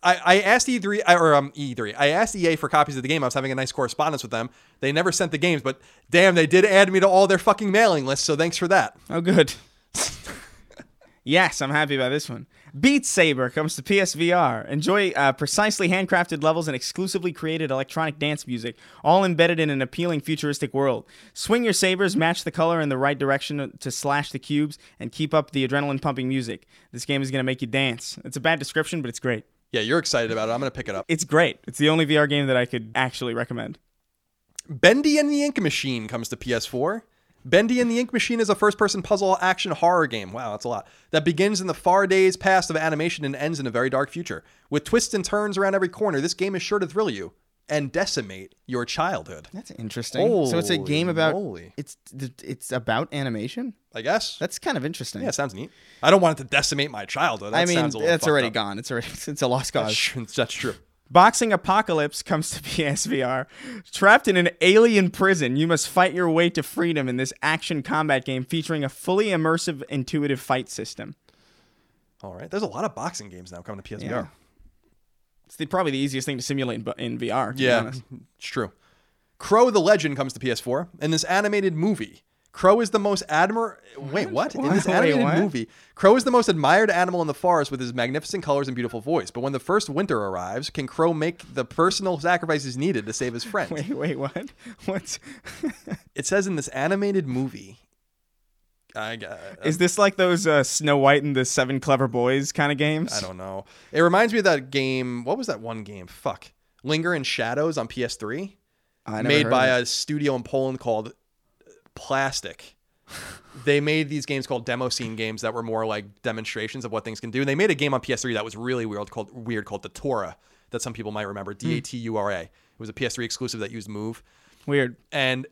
I, I asked E3 or um, E3. I asked EA for copies of the game. I was having a nice correspondence with them. They never sent the games, but damn, they did add me to all their fucking mailing lists. So thanks for that. Oh, good. yes, I'm happy about this one. Beat Saber comes to PSVR. Enjoy uh, precisely handcrafted levels and exclusively created electronic dance music, all embedded in an appealing futuristic world. Swing your sabers, match the color in the right direction to slash the cubes, and keep up the adrenaline pumping music. This game is going to make you dance. It's a bad description, but it's great. Yeah, you're excited about it. I'm gonna pick it up. It's great. It's the only VR game that I could actually recommend. Bendy and the Ink Machine comes to PS4. Bendy and the Ink Machine is a first person puzzle action horror game. Wow, that's a lot. That begins in the far days past of animation and ends in a very dark future. With twists and turns around every corner, this game is sure to thrill you and decimate your childhood. That's interesting. so it's a game about moly. it's it's about animation. I guess. That's kind of interesting. yeah, sounds neat. I don't want it to decimate my childhood. That I mean, sounds a little that's already up. gone. It's already it's a lost cause. That's, that's true. Boxing Apocalypse comes to PSVR. Trapped in an alien prison, you must fight your way to freedom in this action combat game featuring a fully immersive, intuitive fight system. All right. There's a lot of boxing games now coming to PSVR. Yeah. It's the, probably the easiest thing to simulate in, in VR. Yeah, it's true. Crow the Legend comes to PS4. In this animated movie, Crow is the most admir. Wait, what? In this Wait, animated what? movie, Crow is the most admired animal in the forest with his magnificent colors and beautiful voice. But when the first winter arrives, can Crow make the personal sacrifices needed to save his friends? Wait, wait, what? What's It says in this animated movie. I, uh, is this like those uh, Snow White and the Seven Clever Boys kind of games? I don't know. It reminds me of that game. What was that one game? Fuck. Linger in Shadows on PS3. I never made heard by of it. a studio in Poland called Plastic. they made these games called demo scene games that were more like demonstrations of what things can do. And they made a game on PS3 that was really weird called weird called Datura that some people might remember. D A T U R A. It was a PS3 exclusive that used Move. Weird. And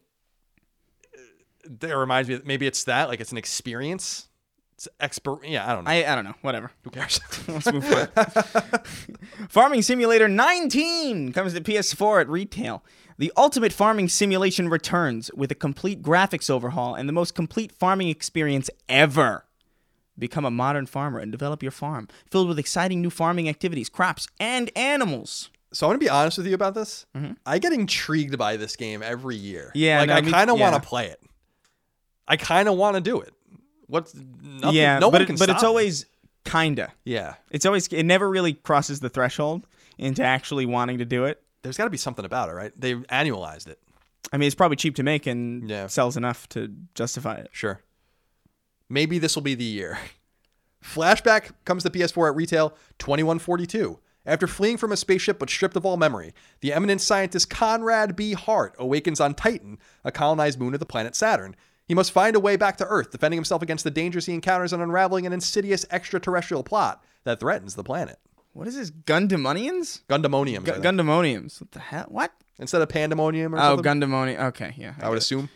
it reminds me maybe it's that like it's an experience. It's expert. Yeah, I don't know. I, I don't know. Whatever. Who cares? Let's move on. Farming Simulator 19 comes to PS4 at retail. The ultimate farming simulation returns with a complete graphics overhaul and the most complete farming experience ever. Become a modern farmer and develop your farm, filled with exciting new farming activities, crops, and animals. So I'm gonna be honest with you about this. I get intrigued by this game every year. Mm-hmm. Yeah, like no, I kind of want to play it. I kind of want to do it. What's nothing, yeah, no but, it- but it's always kinda. yeah. It's always it never really crosses the threshold into actually wanting to do it. There's got to be something about it, right? They annualized it. I mean, it's probably cheap to make and Yeah. sells enough to justify it. Sure. Maybe this will be the year. Flashback comes to PS4 at retail 2142. After fleeing from a spaceship but stripped of all memory, the eminent scientist Conrad B. Hart awakens on Titan, a colonized moon of the planet Saturn. He must find a way back to Earth, defending himself against the dangers he encounters and unraveling an insidious extraterrestrial plot that threatens the planet. What is this? Gundamonians? Gundemonium. Gu- Gundemoniums. What the hell? What? Instead of pandemonium or Oh, something. Gundemonium. Okay, yeah. I would get it. assume.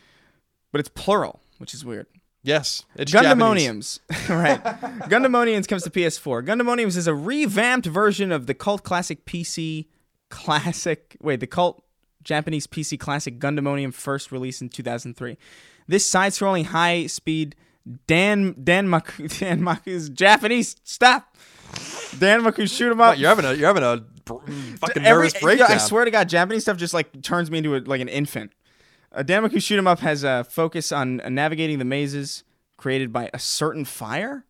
But it's plural, which is weird. Yes. It's. Gundemoniums. right. Gundemoniums comes to PS4. Gundemoniums is a revamped version of the cult classic PC classic. Wait, the cult Japanese PC classic Gundemonium first released in 2003. This side-scrolling high-speed Dan Danmaku Danmaku's Japanese. Stop. Danmaku shoot 'em up. You're having a you're having a fucking Every- nervous breakdown. I swear to God, Japanese stuff just like turns me into a, like an infant. Uh, Damaku Shoot 'em Up has a focus on uh, navigating the mazes created by a certain fire.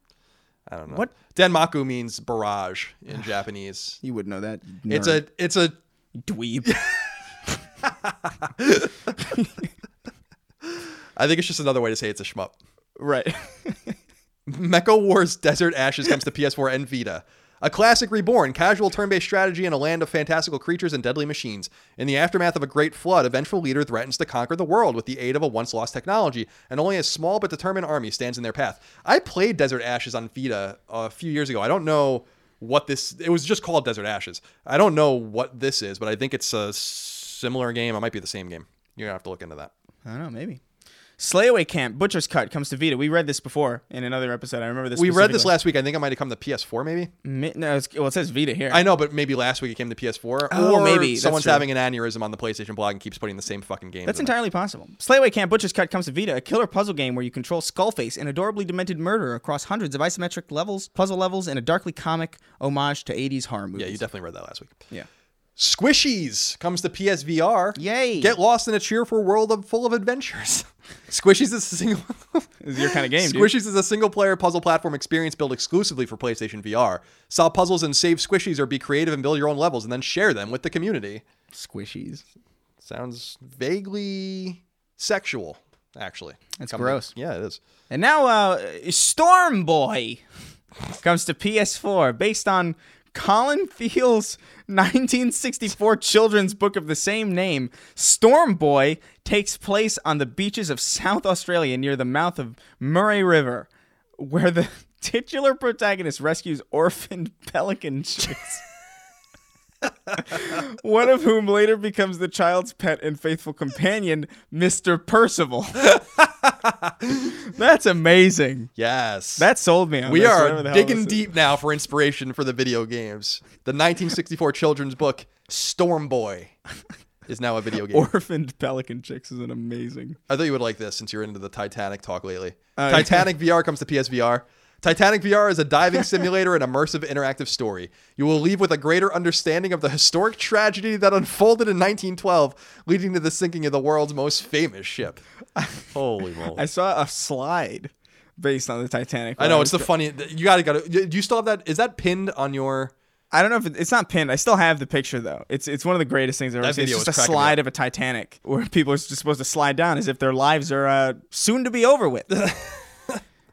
I don't know. What? Denmaku means barrage in Japanese. You would know that. It's a it's a dweeb. I think it's just another way to say it's a shmup. right. Mecha Wars Desert Ashes comes to PS4 and Vita. A classic reborn, casual turn based strategy in a land of fantastical creatures and deadly machines. In the aftermath of a great flood, a vengeful leader threatens to conquer the world with the aid of a once lost technology, and only a small but determined army stands in their path. I played Desert Ashes on Vita a few years ago. I don't know what this it was just called Desert Ashes. I don't know what this is, but I think it's a similar game. It might be the same game. You're gonna have to look into that. I don't know. Maybe. Slayaway Camp Butcher's Cut comes to Vita. We read this before in another episode. I remember this. We read this last week. I think it might have come to PS4 maybe. Mi- No, it's, well, it says Vita here. I know, but maybe last week it came to PS4. Oh, or maybe. Someone's having an aneurysm on the PlayStation blog and keeps putting the same fucking game. That's in it. entirely possible. Slayaway Camp Butcher's Cut comes to Vita, a killer puzzle game where you control Skullface, an adorably demented murderer across hundreds of isometric levels, puzzle levels, and a darkly comic homage to 80s horror movies. Yeah, you definitely read that last week. Yeah. Squishies comes to PSVR. Yay. Get lost in a cheerful world of, full of adventures. Squishies is a single. This is your kind of game, dude. Squishies is a single-player puzzle platform experience built exclusively for PlayStation VR. Solve puzzles and save squishies, or be creative and build your own levels, and then share them with the community. Squishies. Sounds vaguely sexual, actually. That's Come to- gross. yeah, it is. And now, uh, Storm Boy comes to PS4, based on Colin Thiele's 1964 children's book of the same name. Storm Boy takes place on the beaches of South Australia near the mouth of Murray River, where the titular protagonist rescues orphaned pelican chicks. One of whom later becomes the child's pet and faithful companion, Mr. Percival. That's amazing. Yes. That sold me on we this, are whatever the hell digging is. deep now for inspiration for the video games. The 1964 children's book Storm Boy is now a video game. Orphaned Pelican Chicks is an amazing. I thought you would like this since you're into the Titanic talk lately. Yeah. Titanic VR comes to PSVR. Titanic VR is a diving simulator and immersive interactive story. You will leave with a greater understanding of the historic tragedy that unfolded in 1912, leading to the sinking of the world's most famous ship. Holy moly. I saw a slide based on the Titanic. I know was it's the go- funny. You gotta gotta. Do you still have that? Is that pinned on your? I don't know if it, it's not pinned. I still have the picture though. It's it's one of the greatest things I've ever That seen. It's video just a slide of a Titanic where people are just supposed to slide down as if their lives are uh, soon to be over with.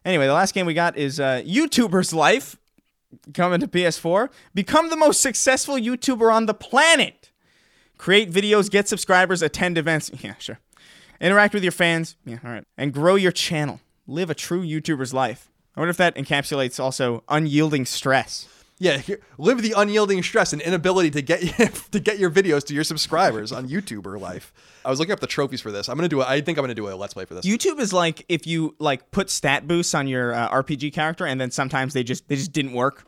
anyway, the last game we got is uh, YouTuber's Life coming to PS4. Become the most successful YouTuber on the planet. Create videos, get subscribers, attend events. Yeah, sure. Interact with your fans. Yeah, all right. And grow your channel. Live a true YouTuber's life. I wonder if that encapsulates also unyielding stress. Yeah, here, live the unyielding stress and inability to get to get your videos to your subscribers on YouTuber life. I was looking up the trophies for this. I'm gonna do. A, I think I'm gonna do a let's play for this. YouTube is like if you like put stat boosts on your uh, RPG character, and then sometimes they just they just didn't work.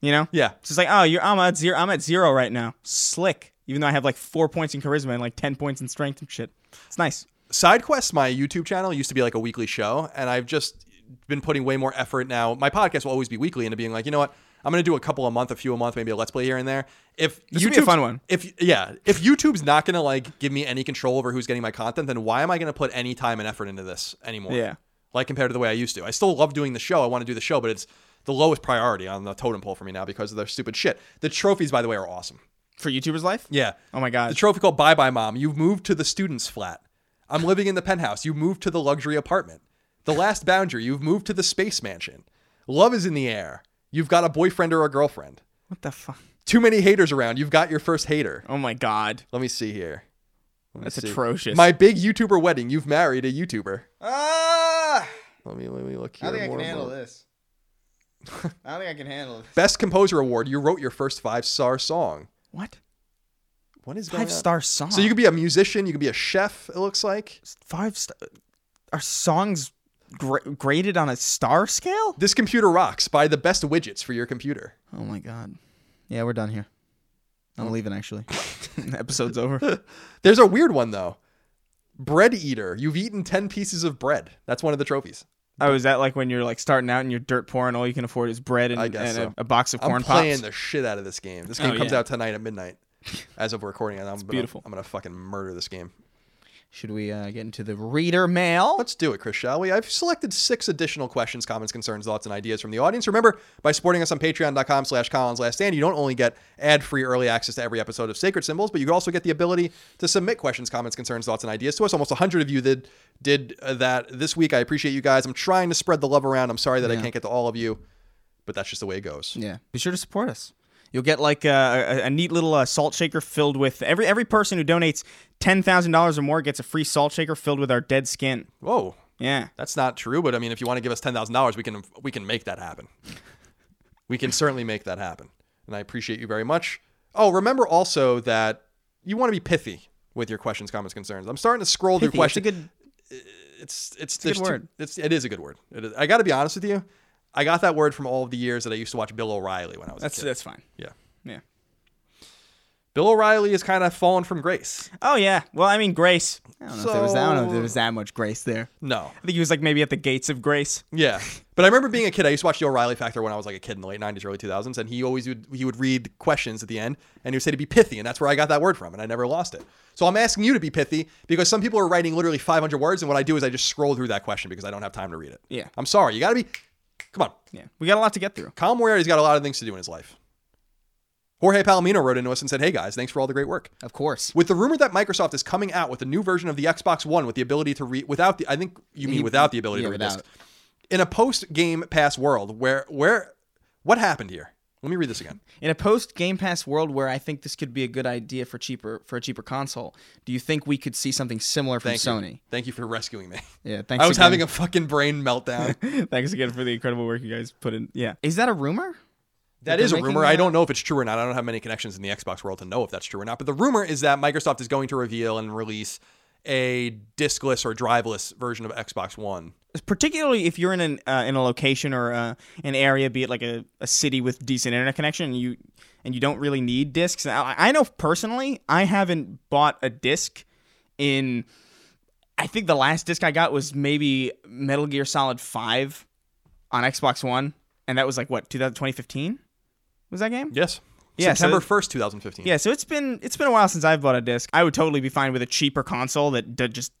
You know? Yeah. It's just like, oh, you're I'm at zero. I'm at zero right now. Slick. Even though I have like four points in charisma and like ten points in strength and shit. It's nice. Side Quest, my YouTube channel, used to be like a weekly show, and I've just been putting way more effort now. My podcast will always be weekly into being like, you know what? I'm gonna do a couple a month, a few a month, maybe a let's play here and there. If This would be a YouTube's- fun one. If yeah, if YouTube's not gonna like give me any control over who's getting my content, then why am I gonna put any time and effort into this anymore? Yeah. Like compared to the way I used to. I still love doing the show. I want to do the show, but it's the lowest priority on the totem pole for me now because of their stupid shit. The trophies, by the way, are awesome. For YouTuber's life? Yeah. Oh my god. The trophy called Bye Bye Mom. You've moved to the student's flat. I'm living in the penthouse. You moved to the luxury apartment. The last boundary. You've moved to the space mansion. Love is in the air. You've got a boyfriend or a girlfriend. what the fuck? Too many haters around. You've got your first hater. Oh my god. Let me see here. Let me That's see. atrocious. My big YouTuber wedding. You've married a YouTuber. Ah! Let me let me look here. more and more. this. I don't think I can handle it. Best Composer Award. You wrote your first five star song. What? What is going Five on? star song. So you could be a musician. You could be a chef. It looks like five star. Are songs gra- graded on a star scale? this computer rocks. Buy the best widgets for your computer. Oh my god. Yeah, we're done here. I'm leaving actually. Episode's over. There's a weird one though. Bread eater. You've eaten ten pieces of bread. That's one of the trophies. Oh, is that like when you're like starting out and you're dirt poor and all you can afford is bread and, I guess and so. a, a box of corn I'm playing pops? the shit out of this game. This Oh, game comes yeah. out tonight at midnight. As of recording, and I'm gonna, beautiful. I'm gonna fucking murder this game. Should we uh, get into the reader mail? Let's do it, Chris, shall we? I've selected six additional questions, comments, concerns, thoughts, and ideas from the audience. Remember, by supporting us on patreon.com slash Colin's Last Stand, you don't only get ad-free early access to every episode of Sacred Symbols, but you can also get the ability to submit questions, comments, concerns, thoughts, and ideas to us. Almost 100 of you did, did uh, that this week. I appreciate you guys. I'm trying to spread the love around. I'm sorry that I can't get to all of you, but that's just the way it goes. Yeah. Be sure to support us. You'll get like a, a, a neat little uh, salt shaker filled with every every person who donates ten thousand dollars or more gets a free salt shaker filled with our dead skin. Whoa. Yeah, That's not true, but I mean, if you want to give us ten thousand dollars, we can we can make that happen. we can certainly make that happen, and I appreciate you very much. Oh, remember also that you want to be pithy with your questions, comments, concerns. I'm starting to scroll through Pithy, that's a questions. good. It's it's, a good two- word. it's it is a good word. It is, I got to be honest with you. I got that word from all of the years that I used to watch Bill O'Reilly when I was that's a kid. that's fine. yeah. Yeah. Bill O'Reilly has kind of fallen from grace. Oh yeah. Well, I mean, grace. I don't know if there was. I don't know if there was that much grace there. No. I think he was like maybe at the gates of grace. Yeah, but I remember being a kid. I used to watch the O'Reilly Factor when I was like a kid in the late '90s, early 2000s, and he always would he would read questions at the end, and he would say to be pithy, and that's where I got that word from, and I never lost it. So I'm asking you to be pithy because some people are writing literally 500 words, and what I do is I just scroll through that question because I don't have time to read it. Yeah. I'm sorry. You got to be. Come on, Yeah, we got a lot to get through. Colin Moriarty's got a lot of things to do in his life. Jorge Palomino wrote into us and said, "Hey guys, thanks for all the great work." Of course. With the rumor that Microsoft is coming out with a new version of the Xbox One with the ability to read without the I think you mean without the ability yeah, to read without. In a post Game Pass world where where what happened here? Let me read this again. In a post Game Pass world where I think this could be a good idea for cheaper for a cheaper console, do you think we could see something similar from Thank Sony? you. Thank you for rescuing me. Yeah, thanks. I was again. having a fucking brain meltdown. Thanks again for the incredible work you guys put in. Yeah. Is that a rumor? That they're a rumor. that? I don't know if it's true or not. I don't have many connections in the Xbox world to know if that's true or not. But the rumor is that Microsoft is going to reveal and release a diskless or driveless version of Xbox One. particularly if you're in an uh, in a location or uh, an area, be it like a, a city with decent internet connection, and you and you don't really need discs. I, I know personally, I haven't bought a disc in. I think the last disc I got was maybe Metal Gear Solid Five on Xbox One, and that was like what 2015 was that game? Yes. Yeah, so- September first, two thousand fifteen. Yeah, so it's been it's been a while since I've bought a disc. I would totally be fine with a cheaper console that d- just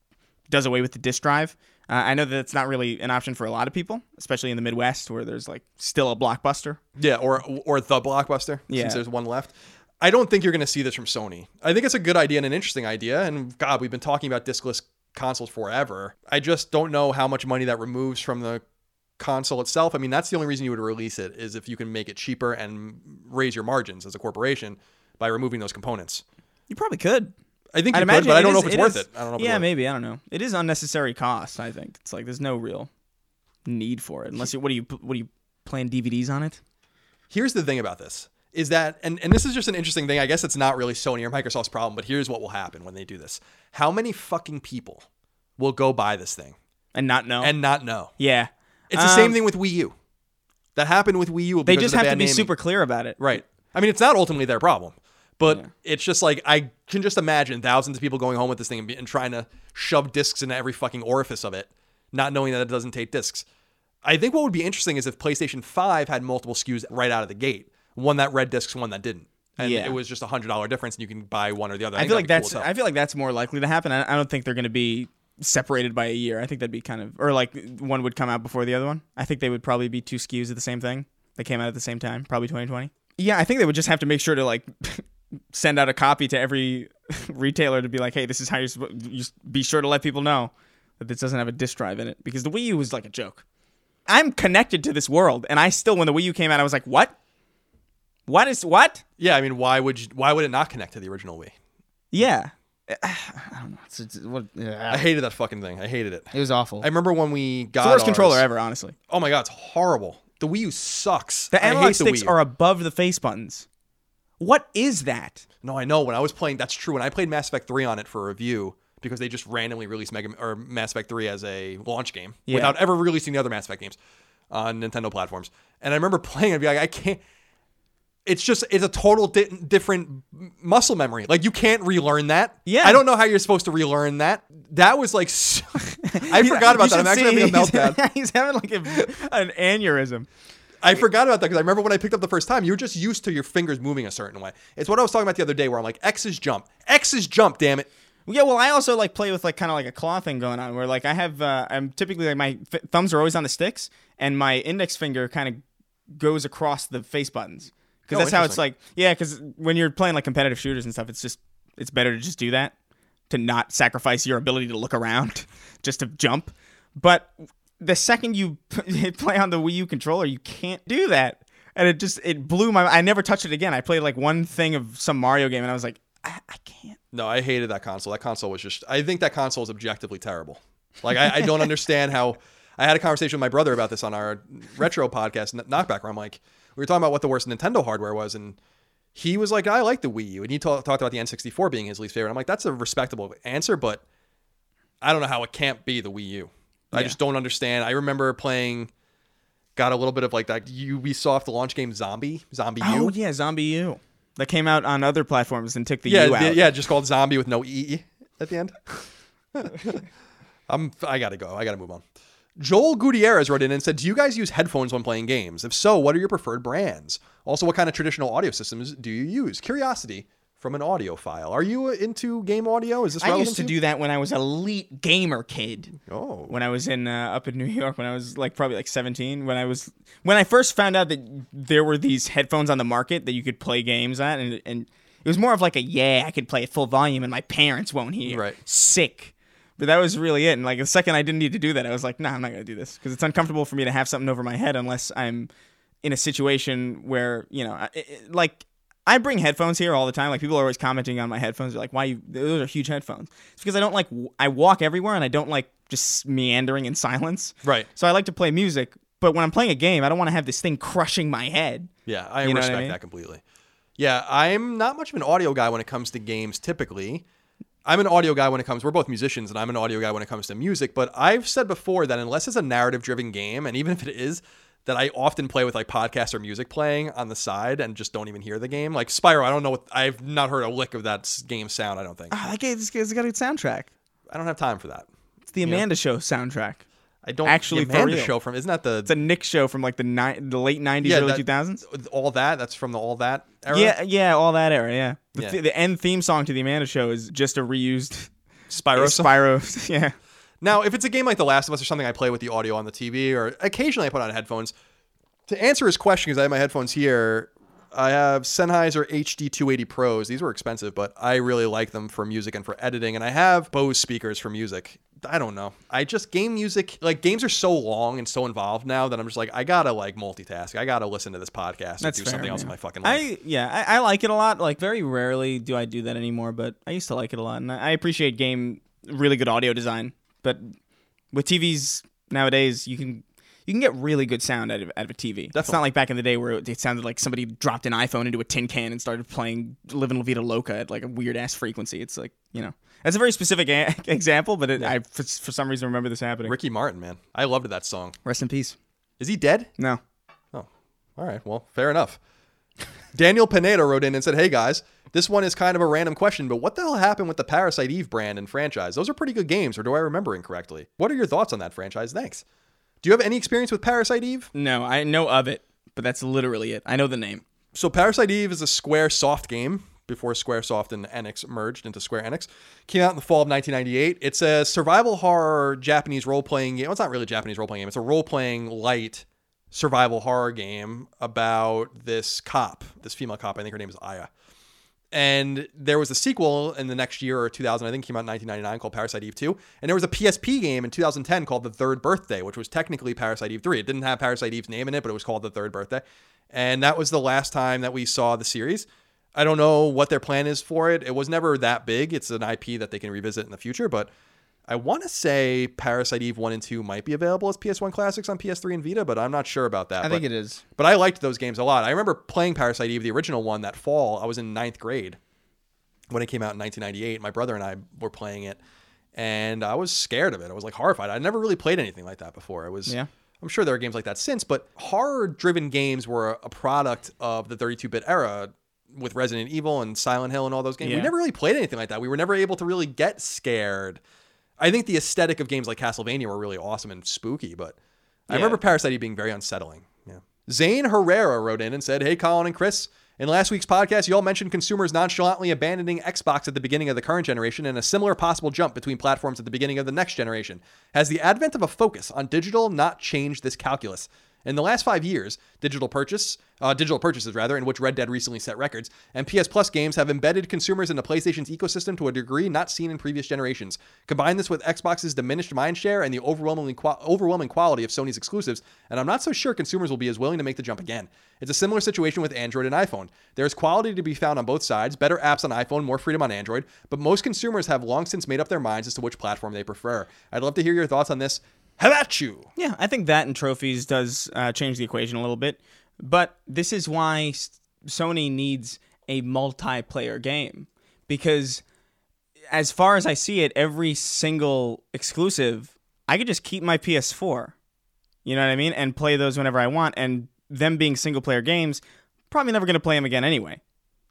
does away with the disc drive. Uh, I know that it's not really an option for a lot of people, especially in the Midwest where there's like still a blockbuster. Yeah, or or the blockbuster. Yeah. Since there's one left. I don't think you're going to see this from Sony. I think it's a good idea and an interesting idea. And God, we've been talking about discless consoles forever. I just don't know how much money that removes from the console itself. I mean, that's the only reason you would release it is if you can make it cheaper and raise your margins as a corporation by removing those components. You probably could. I think I'd you could, imagine but I don't know if it's it worth is- it. I don't know. If Yeah, it's worth it. maybe I don't know. It is unnecessary cost. I think it's like there's no real need for it unless you what do you what do you plan DVDs on it? here's the thing about this is that and, and this is just an interesting thing i guess it's not really sony or microsoft's problem but here's what will happen when they do this how many fucking people will go buy this thing And not know. and not know yeah, it's the same Um, thing with wii u that happened with wii u They because just of the have to bad be naming. super clear about it. right i mean it's not ultimately their problem but it's just like i can just imagine thousands of people going home with this thing and, be, and trying to shove discs into every fucking orifice of it not knowing that it doesn't take discs I think what would be interesting is if PlayStation 5 had multiple SKUs right out of the gate. One that read discs, one that didn't. And Yeah. it was just a hundred dollar difference and you can buy one or the other. I think feel like that'd be that's cool as hell. I feel like that's more likely to happen. I, I don't think they're going to be separated by a year. I think that'd be kind of or like one would come out before the other one. I think they would probably be two SKUs of the same thing. They came out at the same time, probably 2020. Yeah, I think they would just have to make sure to like send out a copy to every retailer to be like, "Hey, this is how you're supposed you be sure to let people know that this doesn't have a disc drive in it because the Wii U was like a joke." I'm connected to this world and I still when the Wii U came out I was like, "What? What is what?" yeah, I mean, why would you, why would it not connect to the original Wii? Yeah. It's, it's, what, I hated that fucking thing. I hated it. It was awful. I remember when we got the worst ours- controller ever, honestly. Oh my god, it's horrible. The Wii U sucks. The I analog hate the sticks Wii U. are above the face buttons. What is that? No, I know. When I was playing, that's true. When I played Mass Effect 3 on it for a review, because they just randomly released Mega or Mass Effect 3 as a launch game Yeah. without ever releasing the other Mass Effect games on Nintendo platforms. And I remember playing and be like, I can't. It's just it's a total di- different muscle memory. Like you can't relearn that. Yeah. I don't know how you're supposed to relearn that. That was like, so, I forgot about that. I'm actually see- having a meltdown. He's having like a, an aneurysm. I forgot about that because I remember when I picked up the first time, you're just used to your fingers moving a certain way. It's what I was talking about the other day, where I'm like, X is jump, X is jump, damn it. Yeah, well, I also like play with like kind of like a claw thing going on, where like I have, uh, I'm typically like my f- thumbs are always on the sticks, and my index finger kind of goes across the face buttons because Oh, that's how it's like. Yeah, because when you're playing like competitive shooters and stuff, it's just it's better to just do that to not sacrifice your ability to look around, just to jump. But the second you play on the Wii U controller, you can't do that, and it just it blew my. I never touched it again. I played like one thing of some Mario game, and I was like, I, I can't. No, I hated that console. That console was just. I think that console is objectively terrible. Like I, I don't understand how. I had a conversation with my brother about this on our retro podcast, Knockback, where I'm like, we were talking about what the worst Nintendo hardware was, and he was like, I like the Wii U, and he ta- talked about the N64 being his least favorite. I'm like, that's a respectable answer, but I don't know how it can't be the Wii U. I just don't understand. I remember playing, got a little bit of like that Ubisoft launch game Zombie, Zombie Oh U. yeah, Zombie U. That came out on other platforms and took the yeah, U out. yeah, just called Zombie with no E at the end. I'm I gotta go. I gotta move on. Joel Gutierrez wrote in and said, "Do you guys use headphones when playing games? If so, what are your preferred brands? Also, what kind of traditional audio systems do you use? Curiosity from an audiophile. Are you into game audio? Is this I used to you? do that when I was elite gamer kid. Oh, When I was in uh, up in New York, when I was like probably like 17, when I was when I first found out that there were these headphones on the market that you could play games at, and and it was more of like a yeah, I could play at full volume and my parents won't hear. Right. Sick. But that was really it. And like the second I didn't need to do that, I was like, nah, I'm not gonna do this because it's uncomfortable for me to have something over my head unless I'm in a situation where you know, I- I- like I bring headphones here all the time. Like people are always commenting on my headphones. They're like, "Why you? Those are huge headphones." It's because I don't like. I walk everywhere and I don't like just meandering in silence. Right. So I like to play music, but when I'm playing a game, I don't want to have this thing crushing my head. Yeah, I You know what I respect mean? that completely. Yeah, I'm not much of an audio guy when it comes to games typically. I'm an audio guy when it comes we're both musicians and I'm an audio guy when it comes to music, but I've said before that unless it's a narrative driven game and even if it is that I often play with like podcast or music playing on the side and just don't even hear the game. Like Spyro, I don't know what I've not heard a lick of that game sound, I don't think. Ah, that game's got a good soundtrack. I don't have time for that. It's the Amanda Show soundtrack. I don't Actually, the for Amanda real. show from isn't that the It's a Nick show from like the ni- the late '90s, early that- 2000s. All that that's from the all that era. Yeah, yeah, all that era. Yeah. The, Yeah. th- the end theme song to the Amanda Show is just a reused Spyro. song. Spyro. yeah. Now, if it's a game like The Last of Us or something, I play with the audio on the TV, or occasionally I put on headphones. To answer his question, because I have my headphones here, I have Sennheiser HD 280 Pros. These were expensive, but I really like them for music and for editing. And I have Bose speakers for music. I don't know. I just game music like games are so long and so involved now that I'm just like I gotta like multitask. I gotta listen to this podcast That's or do fair, something else in my fucking life. I yeah, I, I like it a lot. Like very rarely do I do that anymore, but I used to like it a lot, and I I appreciate game really good audio design. But with TVs nowadays, you can you can get really good sound out of, out of a TV. It's Definitely. not like back in the day where it, it sounded like somebody dropped an iPhone into a tin can and started playing "Livin' La Vida Loca" at like a weird ass frequency. It's like you know, that's a very specific a- example, but it, I for, for some reason remember this happening. Ricky Martin, man, I loved that song. Rest in peace. Is he dead? No. Oh, all right. Well, fair enough. Daniel Pineda wrote in and said, Hey guys, this one is kind of a random question, but what the hell happened with the Parasite Eve brand and franchise? Those are pretty good games, or do I remember incorrectly? What are your thoughts on that franchise? Thanks. Do you have any experience with Parasite Eve? No, I know of it, but that's literally it. I know the name. So, Parasite Eve is a Square Soft game before Squaresoft and Enix merged into Square Enix. Came out in the fall of 1998. It's a survival horror Japanese role playing game. Well, it's not really a Japanese role playing game, it's a role playing light survival horror game about this cop, this female cop. I think her name is Aya. And there was a sequel in the next year or 2000, I think came out in 1999 called Parasite Eve 2. And there was a PSP game in 2010 called The Third Birthday, which was technically Parasite Eve 3. It didn't have Parasite Eve's name in it, but it was called The Third Birthday. And that was the last time that we saw the series. I don't know what their plan is for it. It was never that big. It's an IP that they can revisit in the future, but I want to say Parasite Eve 1 and 2 might be available as PS1 classics on PS3 and Vita, but I'm not sure about that. I but, think it is. But I liked those games a lot. I remember playing Parasite Eve, the original one, that fall. I was in ninth grade when it came out in 1998. My brother and I were playing it, and I was scared of it. I was like horrified. I'd never really played anything like that before. It was. Yeah. I'm sure there are games like that since, but horror-driven games were a product of the 32-bit era with Resident Evil and Silent Hill and all those games. We never really played anything like that. We were never able to really get scared. I think the aesthetic of games like Castlevania were really awesome and spooky, but I remember Parasite being very unsettling. Yeah. Zane Herrera wrote in and said, Hey, Colin and Chris. In last week's podcast, you all mentioned consumers nonchalantly abandoning Xbox at the beginning of the current generation and a similar possible jump between platforms at the beginning of the next generation. Has the advent of a focus on digital not changed this calculus? In the last five years, digital purchase, uh, digital purchases rather, in which Red Dead recently set records, and PS Plus games have embedded consumers into PlayStation's ecosystem to a degree not seen in previous generations. Combine this with Xbox's diminished mindshare and the overwhelmingly overwhelming quality of Sony's exclusives, and I'm not so sure consumers will be as willing to make the jump again. It's a similar situation with Android and iPhone. There's quality to be found on both sides, better apps on iPhone, more freedom on Android, but most consumers have long since made up their minds as to which platform they prefer. I'd love to hear your thoughts on this. How about you? Yeah, I think that and trophies does uh, change the equation a little bit. But this is why Sony needs a multiplayer game because, as far as I see it, every single exclusive, I could just keep my PS4. You know what I mean? And play those whenever I want. And them being single player games, probably never going to play them again anyway.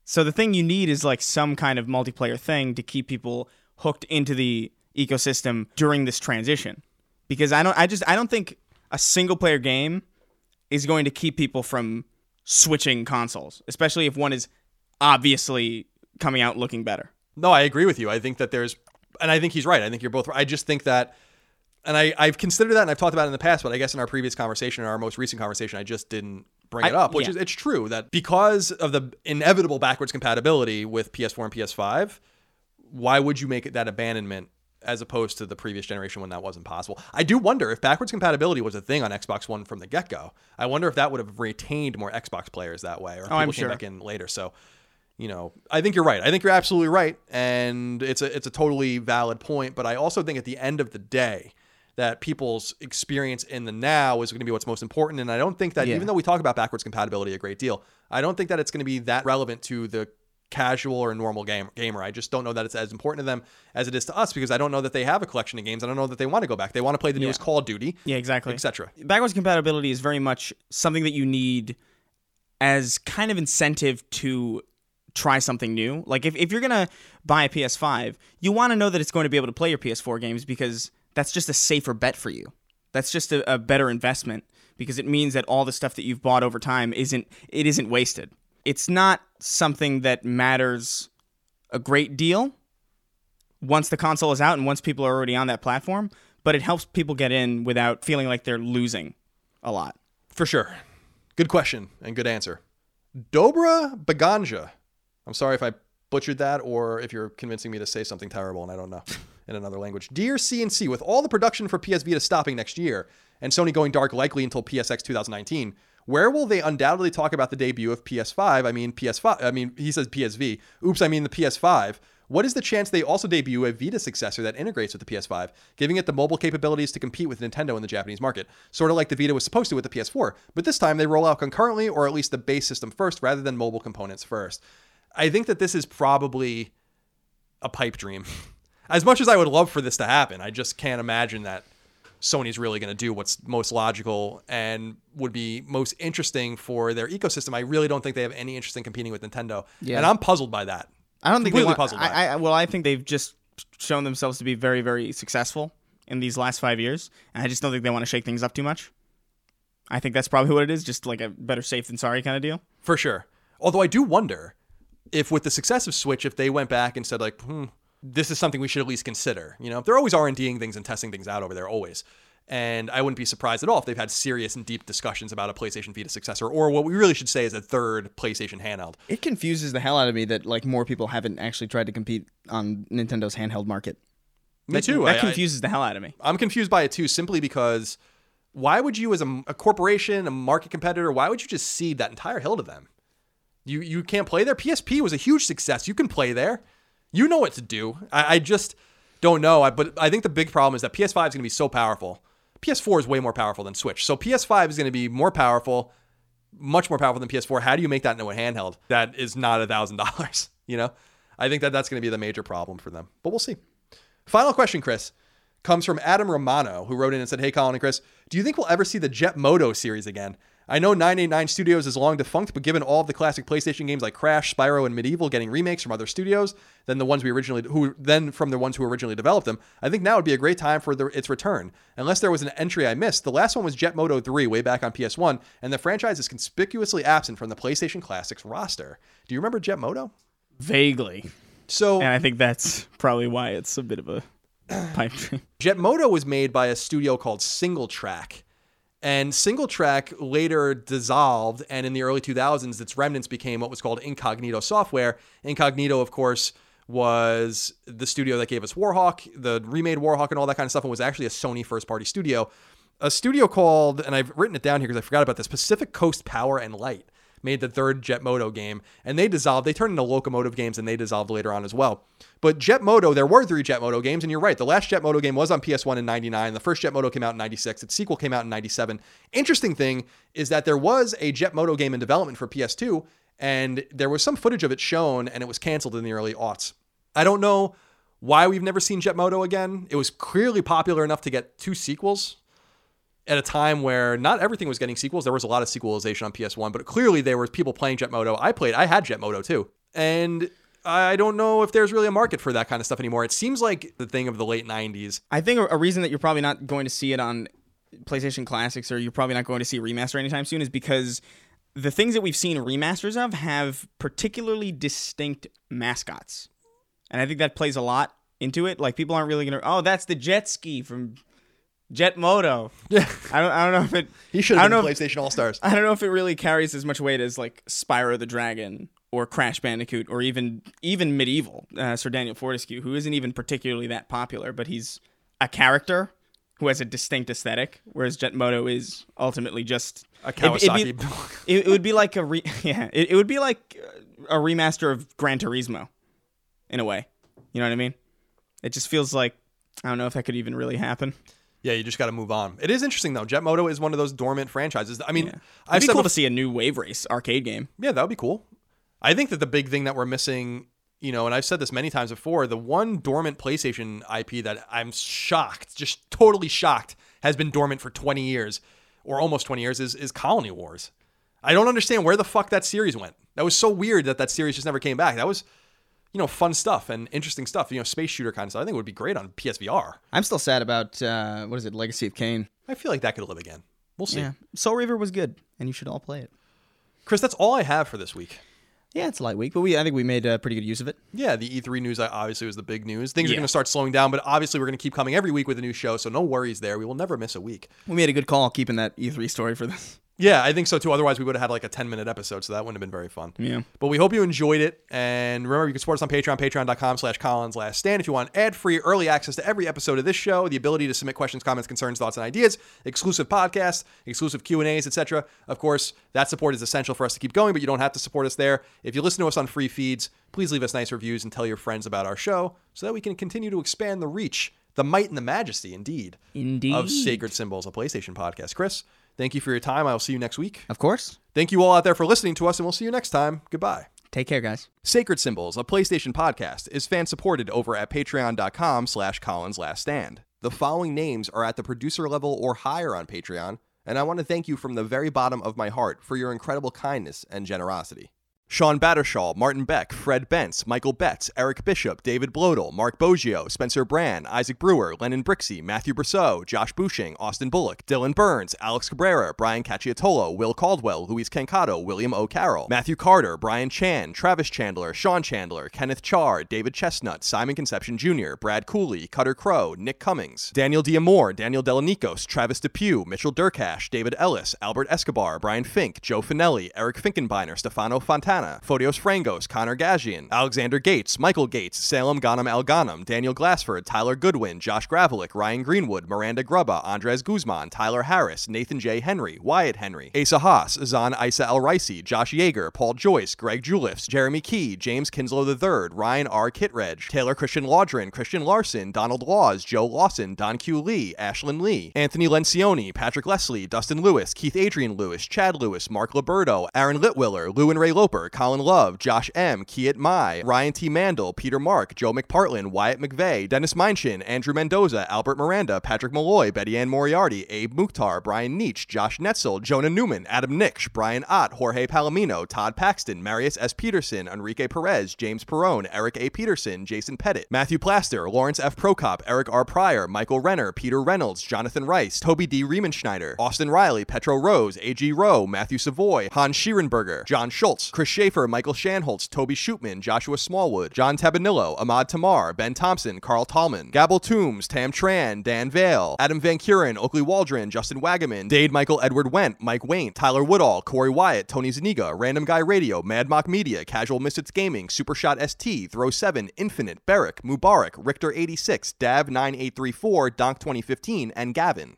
So the thing you need is like some kind of multiplayer thing to keep people hooked into the ecosystem during this transition. Because I don't I just I don't think a single player game is going to keep people from switching consoles, especially if one is obviously coming out looking better. No, I agree with you. I think that there's, and I think he's right. I think you're both. right. I just think that, and I I've considered that, and I've talked about it in the past, but I guess in our previous conversation, or our most recent conversation, I just didn't bring it I- up. Which yeah. is it's true that because of the inevitable backwards compatibility with PS4 and PS5, why would you make it that abandonment? As opposed to the previous generation when that wasn't possible. I do wonder if backwards compatibility was a thing on Xbox One from the get go. I wonder if that would have retained more Xbox players that way, or if people Oh, I'm came sure. back in later. So you know, I think you're right. I think you're absolutely right, and it's a it's a totally valid point. But I also think at the end of the day, that people's experience in the now is going to be what's most important. And I don't think that Yeah. even though we talk about backwards compatibility a great deal, I don't think that it's going to be that relevant to the casual or normal game, gamer. I just don't know that it's as important to them as it is to us because I don't know that they have a collection of games. I don't know that they want to go back. They want to play the newest Call of Duty, Yeah, exactly. etc. Backwards compatibility is very much something that you need as kind of incentive to try something new. Like if, if you're gonna buy a PS5, you want to know that it's going to be able to play your PS4 games because that's just a safer bet for you. That's just a, a better investment because it means that all the stuff that you've bought over time isn't it isn't wasted. It's not something that matters a great deal once the console is out and once people are already on that platform, but it helps people get in without feeling like they're losing a lot. For sure. Good question and good answer. Dobra Baganja. I'm sorry if I butchered that or if you're convincing me to say something terrible and I don't know in another language. Dear CNC, with all the production for PS Vita stopping next year and Sony going dark likely until PSX 2019, where will they undoubtedly talk about the debut of PS5? I mean PS5. I mean he says PSV. Oops, I mean the PS5. What is the chance they also debut a Vita successor that integrates with the PS5, giving it the mobile capabilities to compete with Nintendo in the Japanese market? Sort of like the Vita was supposed to with the PS4, but this time they roll out concurrently or at least the base system first rather than mobile components first. I think that this is probably a pipe dream. As much as I would love for this to happen, I just can't imagine that Sony's really going to do what's most logical and would be most interesting for their ecosystem. I really don't think they have any interest in competing with Nintendo. Yeah. And I'm puzzled by that. I don't think they Completely want, puzzled by I, I, well, I think they've just shown themselves to be very, very successful in these last five years, and I just don't think they want to shake things up too much. I think that's probably what it is, just like a better safe than sorry kind of deal. For sure. Although I do wonder if with the success of Switch, if they went back and said like, hmm, this is something we should at least consider. You know, they're always R and Ding things and testing things out over there, always. And I wouldn't be surprised at all if they've had serious and deep discussions about a PlayStation Vita successor, or what we really should say is a third PlayStation handheld. It confuses the hell out of me that like more people haven't actually tried to compete on Nintendo's handheld market. Me That- too. That I- I- confuses the hell out of me. I'm confused by it too, simply because why would you, as a, a corporation, a market competitor, why would you just cede that entire hill to them? You you can't play there. PSP was a huge success. You can play there. You know what to do. I, I just Don't know, I, but I think the big problem is that PS5 is going to be so powerful. PS4 is way more powerful than Switch. So PS5 is going to be more powerful, much more powerful than PS4. How do you make that into a handheld that is not a thousand dollars? You know, I think that that's going to be the major problem for them. But we'll see. Final question, Chris, comes from Adam Romano, who wrote in and said, "Hey, Colin and Chris, do you think we'll ever see the Jet Moto series again?" I know 989 Studios is long defunct, but given all of the classic PlayStation games like Crash, Spyro, and MediEvil getting remakes from other studios than the ones we originally who then from the ones who originally developed them, I think now would be a great time for the, its return. Unless there was an entry I missed, the last one was Jet Moto 3 way back on PS1, and the franchise is conspicuously absent from the PlayStation Classics roster. Do you remember Jet Moto? Vaguely. So And I think that's probably why it's a bit of a pipe dream. Jet Moto was made by a studio called SingleTrac. And SingleTrac later dissolved, and in the early 2000s, its remnants became what was called Incognito Software. Incognito, of course, was the studio that gave us Warhawk, the remade Warhawk, and all that kind of stuff, and was actually a Sony first party studio. A studio called, and I've written it down here because I forgot about this Pacific Coast Power and Light made the third Jet Moto game, and they dissolved. They turned into locomotive games, and they dissolved later on as well. But Jet Moto, there were three Jet Moto games, and you're right. The last Jet Moto game was on PS1 in '99. The first Jet Moto came out in '96. Its sequel came out in '97. Interesting thing is that there was a Jet Moto game in development for PS2, and there was some footage of it shown, and it was canceled in the early aughts. I don't know why we've never seen Jet Moto again. It was clearly popular enough to get two sequels at a time where not everything was getting sequels. There was a lot of sequelization on PS1, but clearly there were people playing Jet Moto. I played, I had Jet Moto too. And I don't know if there's really a market for that kind of stuff anymore. It seems like the thing of the late 90s. I think a, reason that you're probably not going to see it on PlayStation Classics or you're probably not going to see remaster anytime soon is because the things that we've seen remasters of have particularly distinct mascots. And I think that plays a lot into it. Like people aren't really going to, oh, that's the jet ski from Jet Moto. Yeah. I don't, I don't know if it. He should have been PlayStation All Stars. I don't know if it really carries as much weight as like Spyro the Dragon or Crash Bandicoot or even even MediEvil, uh, Sir Daniel Fortescue, who isn't even particularly that popular, but he's a character who has a distinct aesthetic, whereas Jet Moto is ultimately just A it'd- it'd be- Kawasaki. It, it would be like a re- yeah, it, it would be like a remaster of Gran Turismo, in a way. You know what I mean? It just feels like I don't know if that could even really happen. Yeah, you just got to move on. It is interesting though. Jet Moto is one of those dormant franchises. I mean, It'd I've be said cool to see a new Wave Race arcade game. Yeah, that would be cool. I think that the big thing that we're missing, you know, and I've said this many times before, the one dormant PlayStation IP that I'm shocked, just totally shocked, has been dormant for 20 years or almost 20 years is is Colony Wars. I don't understand where the fuck that series went. That was so weird that that series just never came back. That was, you know, fun stuff and interesting stuff. You know, space shooter kind of stuff. I think it would be great on PSVR. I'm still sad about uh, what is it, Legacy of Kain. I feel like that could live again. We'll see. Yeah, Soul Reaver was good, and you should all play it. Chris, that's all I have for this week. Yeah, it's a light week, but we I think we made uh, pretty good use of it. Yeah, the E3 news uh, obviously was the big news. Things are going to start slowing down, but obviously we're going to keep coming every week with a new show, so no worries there. We will never miss a week. We made a good call keeping that E3 story for this. Yeah, I think so too. Otherwise, we would have had like a 10 minute episode, so that wouldn't have been very fun. Yeah. But we hope you enjoyed it. And remember, you can support us on Patreon, patreon.com slash Colin's Last Stand. If you want ad free, early access to every episode of this show, the ability to submit questions, comments, concerns, thoughts, and ideas, exclusive podcasts, exclusive Q&As, etc. Of course, that support is essential for us to keep going, but you don't have to support us there. If you listen to us on free feeds, please leave us nice reviews and tell your friends about our show so that we can continue to expand the reach, the might and the majesty, indeed, Indeed. of Sacred Symbols, a PlayStation podcast. Chris, thank you for your time. I will see you next week. Of course. Thank you all out there for listening to us, and we'll see you next time. Goodbye. Take care, guys. Sacred Symbols, a PlayStation podcast, is fan supported over at patreon.com slash Colin's Last Stand. The following names are at the producer level or higher on Patreon, and I want to thank you from the very bottom of my heart for your incredible kindness and generosity. Sean Battershall, Martin Beck, Fred Bentz, Michael Betts, Eric Bishop, David Blodel, Mark Boggio, Spencer Brand, Isaac Brewer, Lennon Brixey, Matthew Brousseau, Josh Bushing, Austin Bullock, Dylan Burns, Alex Cabrera, Brian Cacciatolo, Will Caldwell, Luis Cancato, William O. Carroll, Matthew Carter, Brian Chan, Travis Chandler, Sean Chandler, Kenneth Char, David Chestnut, Simon Conception Jr., Brad Cooley, Cutter Crow, Nick Cummings, Daniel Diamore, Daniel Delanikos, Travis Depew, Mitchell Durkash, David Ellis, Albert Escobar, Brian Fink, Joe Finelli, Eric Finkenbeiner, Stefano Fontana, Fontana, Photios Frangos, Connor Gajian, Alexander Gates, Michael Gates, Salem Ghanem El Ghanem, Daniel Glassford, Tyler Goodwin, Josh Gravelick, Ryan Greenwood, Miranda Grubba, Andres Guzman, Tyler Harris, Nathan J. Henry, Wyatt Henry, Asa Haas, Zan Isa El Ricey, Josh Yeager, Paul Joyce, Greg Juliffs, Jeremy Key, James Kinslow III, Ryan R. Kittredge, Taylor Christian Laudrin, Christian Larson, Donald Laws, Joe Lawson, Don Q. Lee, Ashlyn Lee, Anthony Lencioni, Patrick Leslie, Dustin Lewis, Keith Adrian Lewis, Chad Lewis, Mark Liberto, Aaron Litwiller, Lou and Ray Loper, Colin Love, Josh M., Kiet Mai, Ryan T. Mandel, Peter Mark, Joe McPartlin, Wyatt McVeigh, Dennis Minchin, Andrew Mendoza, Albert Miranda, Patrick Malloy, Betty Ann Moriarty, Abe Mukhtar, Brian Nietzsche, Josh Netzel, Jonah Newman, Adam Nix, Brian Ott, Jorge Palomino, Todd Paxton, Marius S. Peterson, Enrique Perez, James Perone, Eric A. Peterson, Jason Pettit, Matthew Plaster, Lawrence F. Prokop, Eric R. Pryor, Michael Renner, Peter Reynolds, Jonathan Rice, Toby D. Riemenschneider, Austin Riley, Petro Rose, A.G. Rowe, Matthew Savoy, Hans Schierenberger, John Schultz, Chris Schaefer, Michael Shanholtz, Toby Shootman, Joshua Smallwood, John Tabanillo, Ahmad Tamar, Ben Thompson, Carl Tallman, Gabble Toombs, Tam Tran, Dan Vale, Adam Van Kuren, Oakley Waldron, Justin Wagaman, Dade Michael Edward Went, Mike Wayne, Tyler Woodall, Corey Wyatt, Tony Zaniga, Random Guy Radio, Mad Mock Media, Casual Misfits Gaming, Supershot ST, Throw 7, Infinite, Barrick, Mubarak, Richter 86, Dav 9834, Donk 2015, and Gavin.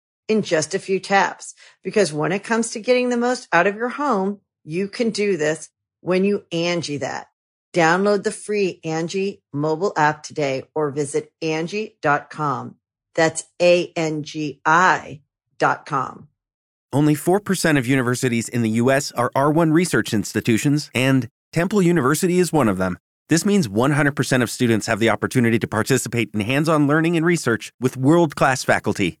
in just a few taps. Because when it comes to getting the most out of your home, you can do this when you Angi that. Download the free Angi mobile app today or visit Angi.com. That's A-N-G-I dot com. Only 4% of universities in the U.S. are R1 research institutions, and Temple University is one of them. This means 100% of students have the opportunity to participate in hands on learning and research with world class faculty.